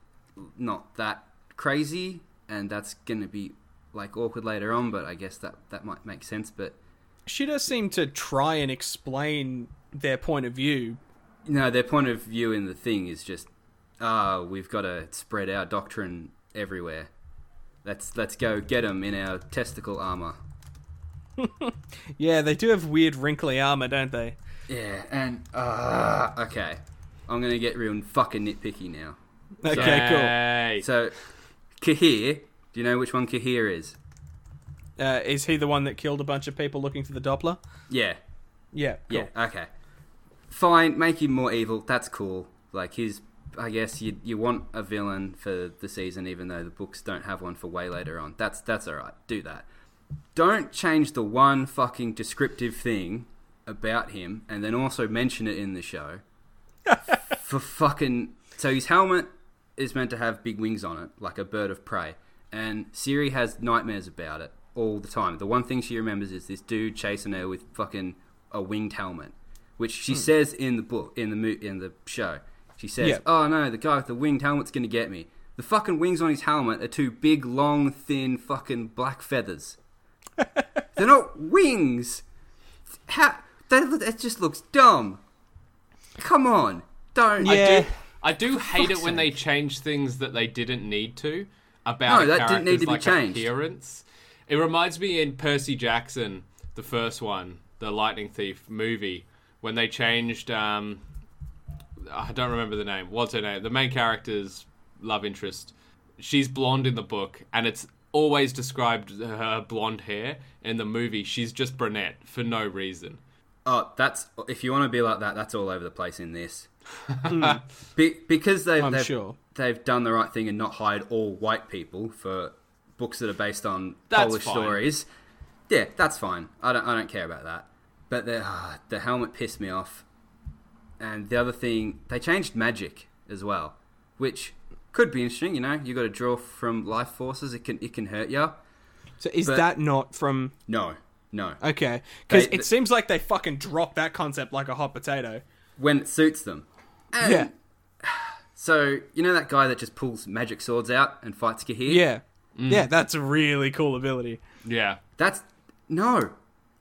not that crazy, and that's gonna be like awkward later on. But I guess that that might make sense. But she does seem to try and explain their point of view. No, their point of view in the thing is just, ah, we've got to spread our doctrine everywhere. Let's let's go get them in our testicle armor. Yeah, they do have weird wrinkly armor, don't they? Yeah, and ah, okay, I'm gonna get real fucking nitpicky now. Okay, cool. So, Cahir, do you know which one Cahir is? Uh, is he the one that killed a bunch of people looking for the Doppler? Yeah, Yeah, cool. yeah, okay, fine. Make him more evil. That's cool. Like his, I guess you you want a villain for the season, even though the books don't have one for way later on. That's that's all right. Do that. Don't change the one fucking descriptive thing about him, and then also mention it in the show. for fucking so his helmet is meant to have big wings on it, like a bird of prey, and Siri has nightmares about it all the time. The one thing she remembers is this dude chasing her with fucking a winged helmet, which she hmm. says in the book in the mo- in the show. She says, Yeah. "Oh no, the guy with the winged helmet's gonna get me." The fucking wings on his helmet are two big, long, thin, fucking black feathers. They're not wings. How? That, that just looks dumb. Come on, don't. Yeah. I do, I do hate it fuck's when they change things that they didn't need to about No, that didn't need to be like, changed. appearance. It reminds me in Percy Jackson, the first one, the Lightning Thief movie, when they changed. Um, I don't remember the name. What's her name? The main character's love interest. She's blonde in the book, and it's always described her blonde hair. In the movie, she's just brunette for no reason. Oh, that's if you want to be like that. That's all over the place in this. Be, because they've they've, sure. they've done the right thing and not hired all white people for books that are based on That's Polish fine. stories. Yeah, that's fine. I don't I don't care about that. But the ah, the helmet pissed me off. And the other thing, they changed magic as well, which could be interesting. You know, you got to draw from life forces. It can it can hurt you. So is But- that not from? No, no. Okay, because it seems like they fucking dropped that concept like a hot potato. When it suits them. And Yeah, So you know that guy that just pulls magic swords out and fights Cahir? yeah, Mm. yeah. That's a really cool ability. Yeah. That's no,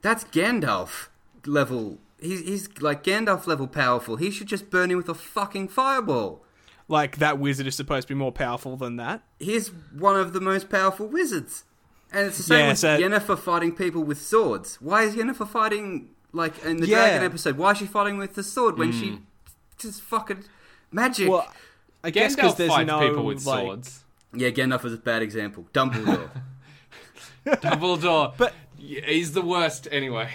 that's Gandalf level. He's he's like Gandalf level powerful. He should just burn him with a fucking fireball. Like that wizard is supposed to be more powerful than that. He's one of the most powerful wizards, and it's the same Yeah, with so- Yennefer fighting people with swords. Why is Yennefer fighting like in the Yeah. dragon episode? Why is she fighting with the sword when she just fucking magic? Well, I guess because there's fights no people with like, swords. yeah, Gandalf is a bad example. Dumbledore. Dumbledore. But- he's the worst anyway.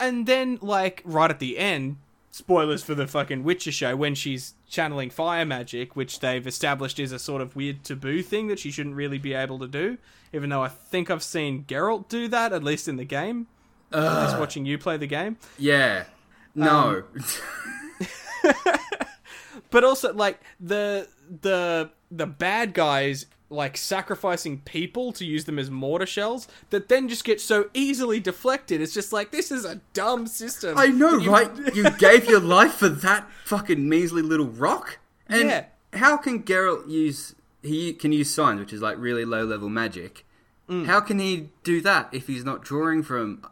And then, like, right at the end, spoilers for the fucking Witcher show, when she's channeling fire magic, which they've established is a sort of weird taboo thing that she shouldn't really be able to do, even though I think I've seen Geralt do that, at least in the game. Just watching you play the game. yeah. No. Um, But also, like, the, the, the bad guys, like, sacrificing people to use them as mortar shells, that then just get so easily deflected. It's just like, this is a dumb system. I know, You- right? You gave your life for that fucking measly little rock. And Yeah. how can Geralt use? He can use signs, which is like really low level magic, mm. How can he do that if he's not drawing from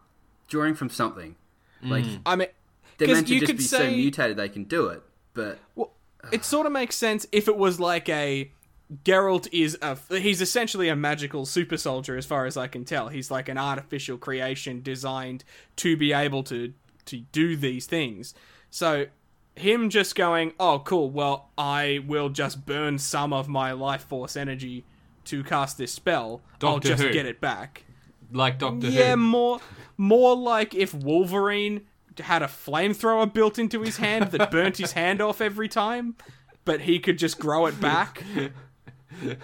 drawing from something? Like I mean, they're 'cause meant to you just could be so say- mutated they can do it, but Well, it sort of makes sense if it was like a Geralt is a he's essentially a magical super soldier as far as I can tell. He's like an artificial creation designed to be able to to do these things. So him just going, "Oh, cool. Well, I will just burn some of my life force energy to cast this spell. I'll just Who. get it back." Like Doctor Yeah, Who. more more like if Wolverine had a flamethrower built into his hand that burnt his hand off every time, but he could just grow it back.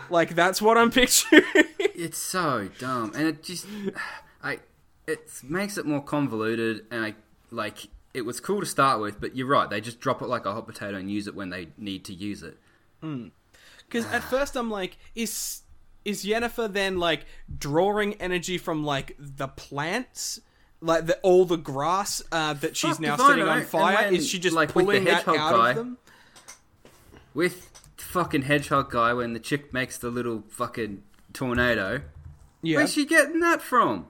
Like that's what I'm picturing. it's so dumb, and it just I it makes it more convoluted, and I like it was cool to start with, but you're right, they just drop it like a hot potato and use it when they need to use it. Hmm. Because at first I'm like, is is Yennefer then like drawing energy from like the plants? Like the, all the grass uh, that she's Fuck now setting on fire, when, is she just like, with the pulling that hedgehog out guy- of them? With fucking hedgehog guy, when the chick makes the little fucking tornado, Yeah, where's she getting that from?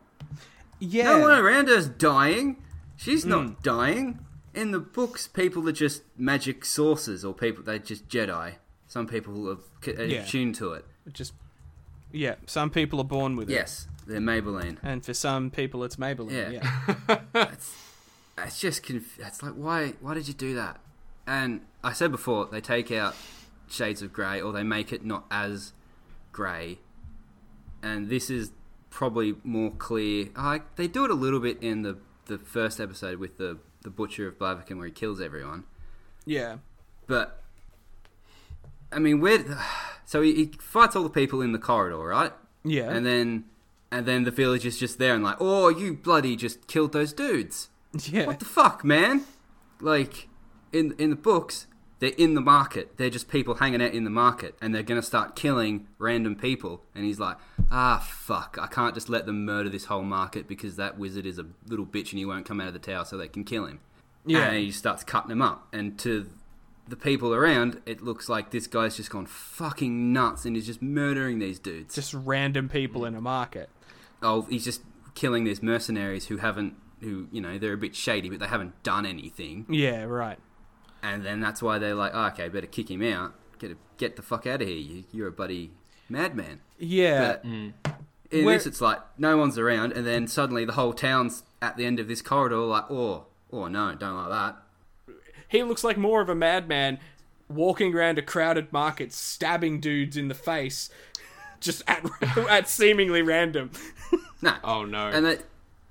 yeah. No one around her's dying. She's not dying. In the books, people are just magic sources, or people they're just Jedi. Some people are, are Yeah. tuned to it. just yeah. Some people are born with it. Yes, they're Maybelline. and for some people it's Maybelline. Yeah. Yeah, It's just conf- it's like why why did you do that? And I said before they take out shades of grey or they make it not as grey. And this is probably more clear. They do it a little bit in the the first episode with the the butcher of Blaviken where he kills everyone. yeah. But I mean, where? So he, he fights all the people in the corridor, right? Yeah. And then and then the village is just there and like, oh, you bloody just killed those dudes. yeah. What the fuck, man? Like in in the books, they're in the market. They're just people hanging out in the market, and they're gonna start killing random people. And he's like, ah, fuck, I can't just let them murder this whole market because that wizard is a little bitch and he won't come out of the tower so they can kill him. Yeah. And he starts cutting them up. And to the people around, it looks like this guy's just gone fucking nuts and he's just murdering these dudes. just random people in a market. Oh, he's just killing these mercenaries who haven't, who you know, they're a bit shady, but they haven't done anything. Yeah, right. And then that's why they're like, oh, okay, better kick him out. Get get the fuck out of here. You, you're a bloody madman. Yeah. But mm. in Where- this, it's like no one's around, and then suddenly the whole town's at the end of this corridor. Like, oh, oh no, don't like that. he looks like more of a madman walking around a crowded market stabbing dudes in the face just at at seemingly random. No. Oh no. And that,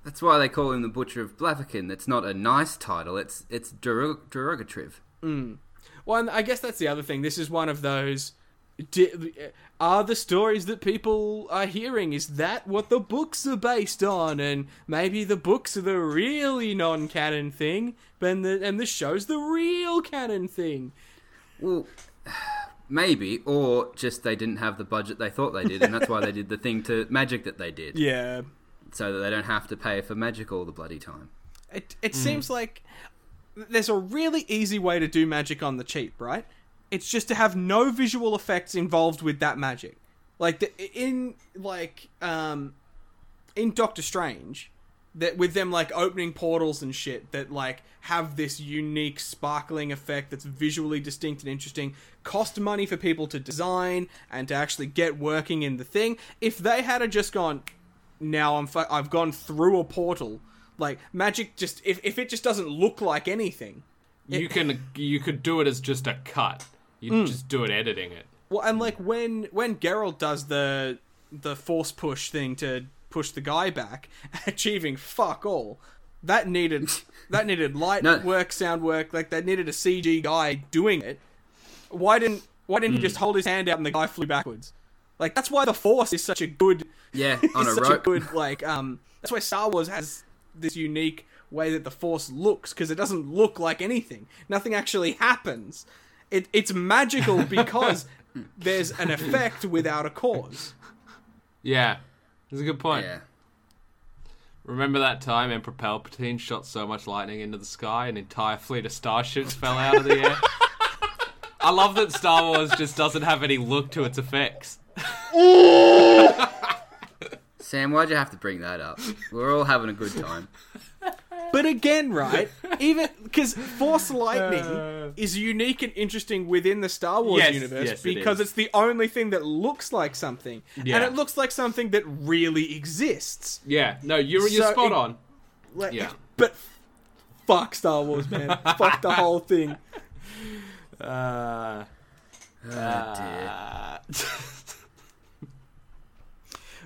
that's why they call him the Butcher of Blaviken. It's not a nice title. It's it's derog- derogative. Hmm. Well, and I guess that's the other thing. This is one of those. Di- are the stories that people are hearing is that what the books are based on and maybe the books are the really non-canon thing and the and the show's the real canon thing Well, maybe, or just they didn't have the budget they thought they did, and that's why they did the thing to magic that they did, yeah so that they don't have to pay for magic all the bloody time. It it seems like there's a really easy way to do magic on the cheap, right? It's just to have no visual effects involved with that magic. Like the, in like um in Doctor Strange, that with them like opening portals and shit that like have this unique sparkling effect that's visually distinct and interesting, cost money for people to design and to actually get working in the thing. If they had just gone, now I'm fu- I've gone through a portal. Like magic, just if, if it just doesn't look like anything. you can you could do it as just a cut. You Mm. just do it editing it. Well, and like when when Geralt does the the force push thing to push the guy back, achieving fuck all. That needed that needed light No. work, sound work. Like they needed a CG guy doing it. Why didn't Why didn't he just hold his hand out and the guy flew backwards? Like that's why the Force is such a good Yeah, on a such rope. a good like um that's why Star Wars has this unique way that the Force looks because it doesn't look like anything. Nothing actually happens. It it's magical because there's an effect without a cause. Yeah, that's a good point. Yeah. Remember that time Emperor Palpatine shot so much lightning into the sky, an entire fleet of starships fell out of the air? I love that Star Wars just doesn't have any look to its effects. Sam, why'd you have to bring that up? We're all having a good time. But again, right? Even because Force Lightning Uh. is unique and interesting within the Star Wars Yes, universe yes, because is. it's the only thing that looks like something, Yeah. and it looks like something that really exists. Yeah, no, you're you're So spot it- on. Like, Yeah. But fuck Star Wars, man. fuck the whole thing. Uh, Oh, uh,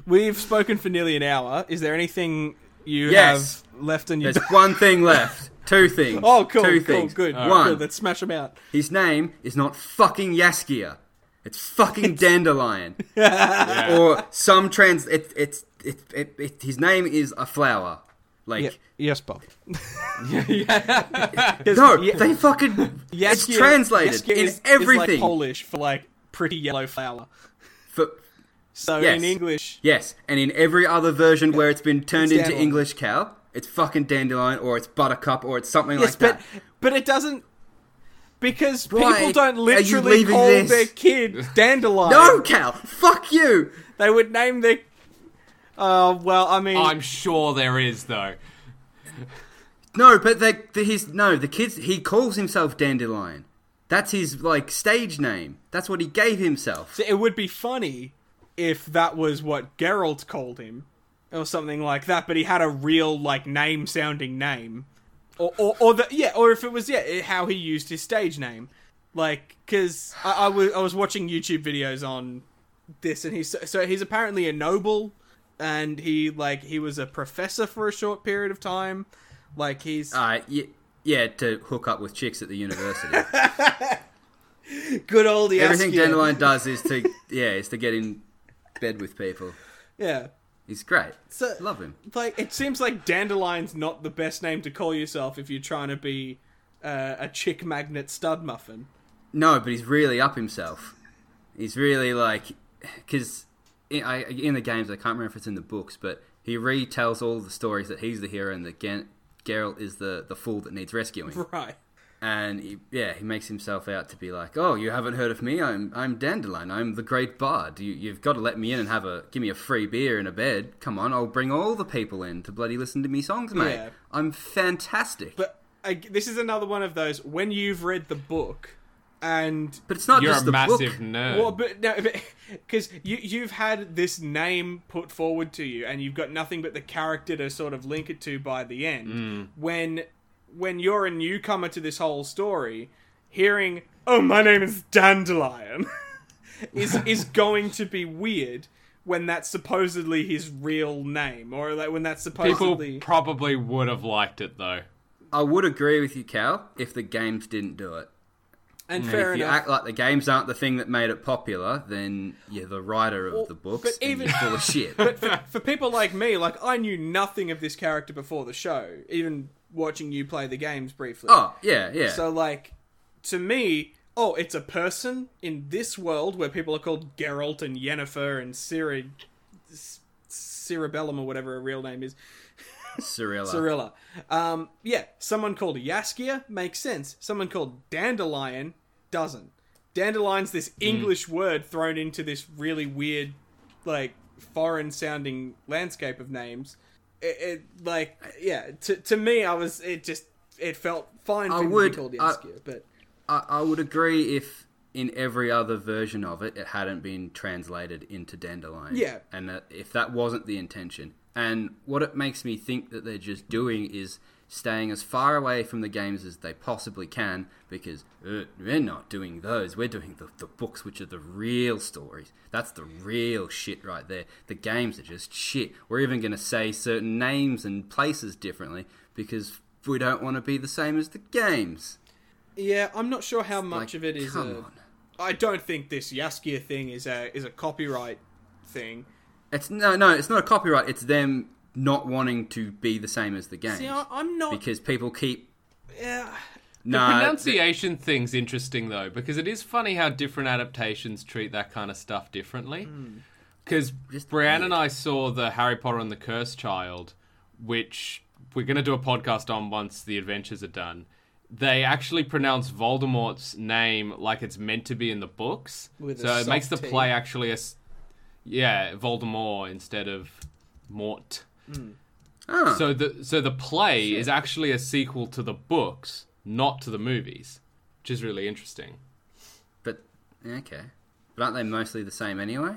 We've spoken for nearly an hour. Is there anything you Yes. have left in your? There's one thing left. Two things. oh, cool, Two cool, things. good. One. Good, let's smash them out. His name is not fucking Jaskier. It's fucking Dandelion. yeah. or some trans. It, it's it, it, it, His name is a flower. Like Yeah. Yes, Bob. yeah. no, Yeah. they fucking. Yes, it's Jaskier- translated Jaskier in is- is everything. like Polish for like pretty yellow flower. For, So Yes. in English, yes, and in every other version where it's been turned It's into dandelion. English cow, it's fucking dandelion or it's buttercup or it's something yes, like but that. but it doesn't because Why people don't literally call this? their kid dandelion. No, Cal, fuck you. they would name their. Uh, well, I mean, I'm sure there is though. No, but they, the, his no, the kids. He calls himself Dandelion. That's his like stage name. That's what he gave himself. it would be funny if that was what Geralt called him, or something like that. But he had a real like name sounding name, or or, or the yeah, or if it was yeah how he used his stage name, like because I, I was I was watching YouTube videos on this, and he's so he's apparently a noble, and he like he was a professor for a short period of time, like he's Uh, yeah, yeah, to hook up with chicks at the university. good old Everything Dandelion does is to yeah, is to get in bed with people. yeah. He's great. So, Love him. like it seems like dandelion's not the best name to call yourself if you're trying to be uh, a chick magnet stud muffin. No, but he's really up himself. He's really like because in, I, in the games I can't remember if it's in the books, but he retells all the stories that he's the hero and that Gen- Geralt is the the fool that needs rescuing. Right. and he, yeah, he makes himself out to be like, "Oh, you haven't heard of me? I'm I'm Dandelion. I'm the great bard. You, you've got to let me in and have a give me a free beer and a bed. Come on, I'll bring all the people in to bloody listen to me songs, mate. Yeah. I'm fantastic." But, But I, this is another one of those when you've read the book and it's not You're just a the massive book. nerd. well, but no, because you you've had this name put forward to you, and you've got nothing but the character to sort of link it to by the end. Mm. When when you're a newcomer to this whole story, hearing "Oh, my name is Dandelion" is is going to be weird when that's supposedly his real name, or like when that's supposedly People supposedly. probably would have liked it though. I would agree with you, Cal, if the games didn't do it. And And fair if you enough. act like the games aren't the thing that made it popular, then you're the writer of Well, the books. but even- full of shit. but for, for people like me, like I knew nothing of this character before the show, even watching you play the games briefly. oh yeah, yeah. So like to me, oh, it's a person in this world where people are called Geralt and Yennefer and Ciri Cerebellum or whatever her real name is. Cirilla. Cirilla. Um, yeah, someone called Jaskier makes sense. Someone called Dandelion doesn't. Dandelion's this English word thrown into this really weird, like foreign sounding landscape of names. It, it like yeah. To to me, I was it just it felt fine I would- be called I- but I, I would agree if in every other version of it, it hadn't been translated into Dandelion. Yeah. And that if that wasn't the intention. And what it makes me think that they're just doing is staying as far away from the games as they possibly can because uh, we're not doing those. We're doing the, the books, which are the real stories. That's the real shit right there. The games are just shit. We're even going to say certain names and places differently because we don't want to be the same as the games. yeah, I'm not sure how much Like, of it is come a. on. I don't think this Jaskier thing is a is a copyright thing. It's no, no. It's not a copyright. It's them not wanting to be the same as the game. See, I, I'm not. because people keep. yeah, The Nah, pronunciation thing's interesting though, because it is funny how different adaptations treat that kind of stuff differently. Hmm. Because Just Brianne weird. and I saw the Harry Potter and the Cursed Child, which we're going to do a podcast on once the adventures are done. They actually pronounce Voldemort's name like it's meant to be in the books, With so it makes the T. play actually a, s- yeah, Voldemort instead of Mort. Oh, So the so the play is actually a sequel to the books, not to the movies, which is really interesting. but okay. But aren't they mostly the same anyway?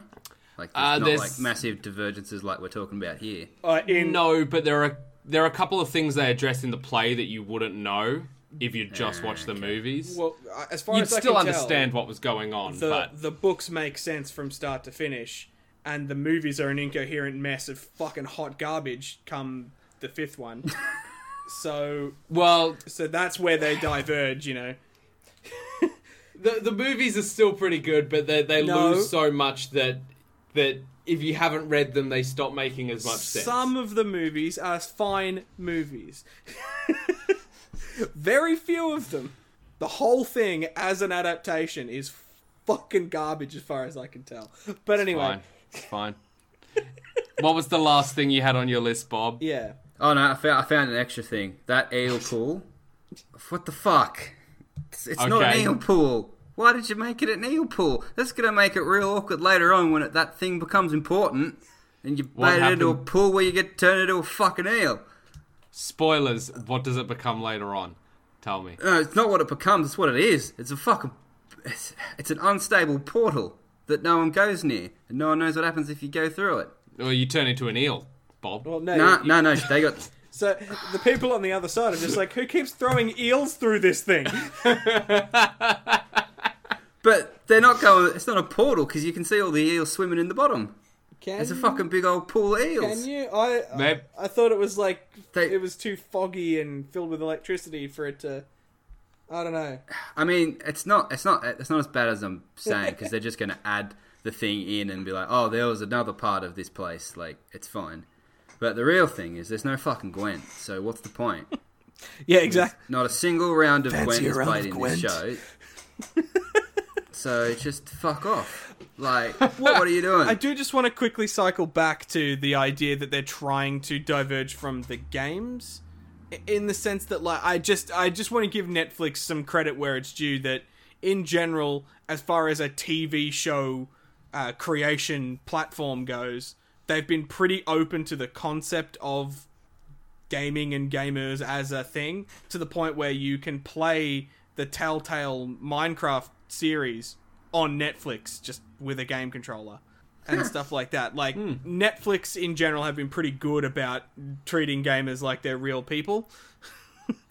Like, there's Uh, not there's- like massive divergences like we're talking about here. Uh, in no, but there are there are a couple of things they address in the play that you wouldn't know if you just Ah, watched the okay. movies. well, as far You'd as I still can tell, understand what was going on, the but the books make sense from start to finish, and the movies are an incoherent mess of fucking hot garbage. Come the fifth one, so well, so that's where they diverge. You know, the the movies are still pretty good, but they they No. lose so much that that if you haven't read them, they stop making as much sense. some of the movies are fine movies. Very few of them. The whole thing as an adaptation is fucking garbage, as far as I can tell. But anyway, fine, it's fine. what was the last thing you had on your list, Bob? yeah. Oh no, I found, I found an extra thing. That eel pool. What the fuck? It's, it's not an eel pool. Why did you make it an eel pool? That's gonna make it real awkward later on when it, that thing becomes important, and you What made it into a pool where you get turned into a fucking eel. Spoilers. What does it become later on? Tell me. No, it's not what it becomes. It's what it is. It's a fucking. It's, it's an unstable portal that no one goes near, and no one knows what happens if you go through it. Or you turn into an eel, Bob. Well, no. No, you- no, no. They got. So the people on the other side are just like, who keeps throwing eels through this thing? But they're not going. It's not a portal because you can see all the eels swimming in the bottom. Can It's a fucking big old pool of eels. Can you? I Maybe- I thought it was like They- it was too foggy and filled with electricity for it to. I don't know. I mean, it's not. It's not. It's not as bad as I'm saying because they're just going to add the thing in and be like, oh, there was another part of this place. Like, it's fine. But the real thing is, there's no fucking Gwent. So what's the point? Yeah, exactly. Not a single round of Fancy Gwent is played in Gwent. this show. so just fuck off. Like, what are you doing? I do just want to quickly cycle back to the idea that they're trying to diverge from the games in the sense that like I just I just want to give Netflix some credit where it's due that in general as far as a TV show uh, creation platform goes they've been pretty open to the concept of gaming and gamers as a thing to the point where you can play the Telltale Minecraft series on Netflix just with a game controller and stuff like that. Like Netflix in general have been pretty good about treating gamers like they're real people.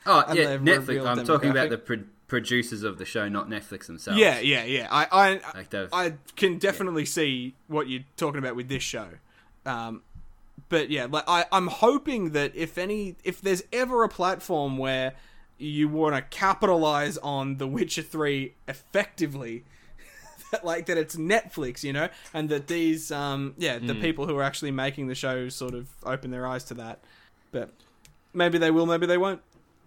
oh yeah, Netflix. I'm talking about the pro- producers of the show, not Netflix themselves. Yeah, yeah, yeah. I I Like I can definitely see what you're talking about with this show. Um, but yeah, like I, I'm hoping that if any, if there's ever a platform where you want to capitalize on The Witcher Three effectively, that like that it's Netflix, you know, and that these, um, yeah, the people who are actually making the show sort of open their eyes to that. But maybe they will, maybe they won't.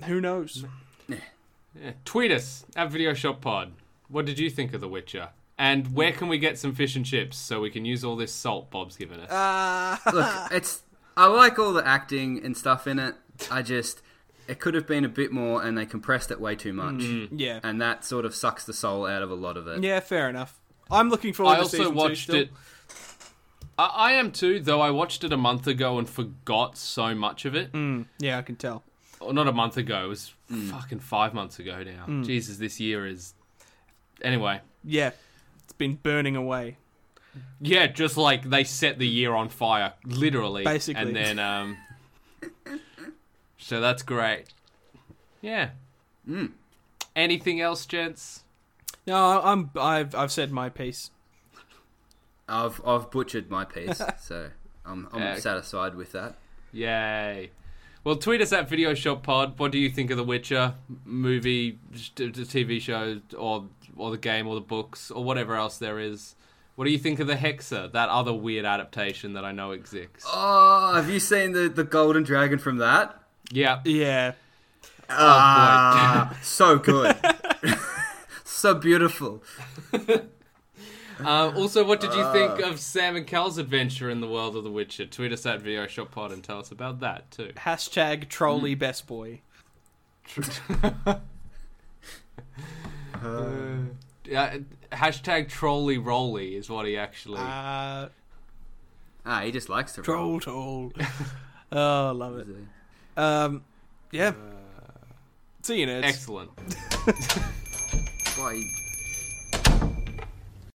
Who knows? Yeah. Tweet us at Video Shop Pod. What did you think of The Witcher? And where can we get some fish and chips so we can use all this salt Bob's given us? Uh, Look, it's. I like all the acting and stuff in it. I just. It could have been a bit more, and they compressed it way too much. yeah, And that sort of sucks the soul out of a lot of it. yeah, fair enough. I'm looking forward I to also season two watched it. I, I am too, though I watched it a month ago and forgot so much of it. Mm, yeah, I can tell. Or not a month ago, it was fucking five months ago now. Jesus, this year is. Anyway, Yeah, it's been burning away. yeah, just like they set the year on fire, literally. Basically. And then, um. So that's great. Yeah. Mm. Anything else, gents? No, I'm. I've I've said my piece. I've I've butchered my piece, so I'm I'm Yeah. satisfied with that. Yay. Well, tweet us at Video Shop Pod. What do you think of The Witcher movie, t- t- TV show, or or the game, or the books, or whatever else there is? What do you think of the Hexer, that other weird adaptation that I know exists? Oh, have you seen the the golden dragon from that? Yeah. Yeah, Ah, so good, so beautiful. Uh, also, what did you think of Sam and Cal's adventure in the world of The Witcher? Tweet us at Video Shop Pod and tell us about that too. hashtag trolley best boy. Yeah, hashtag trolley rolly is what he actually. Uh, Ah, he just likes to Troll roll. toll. oh, love it. Um, yeah. See you, nerds. Excellent. Why he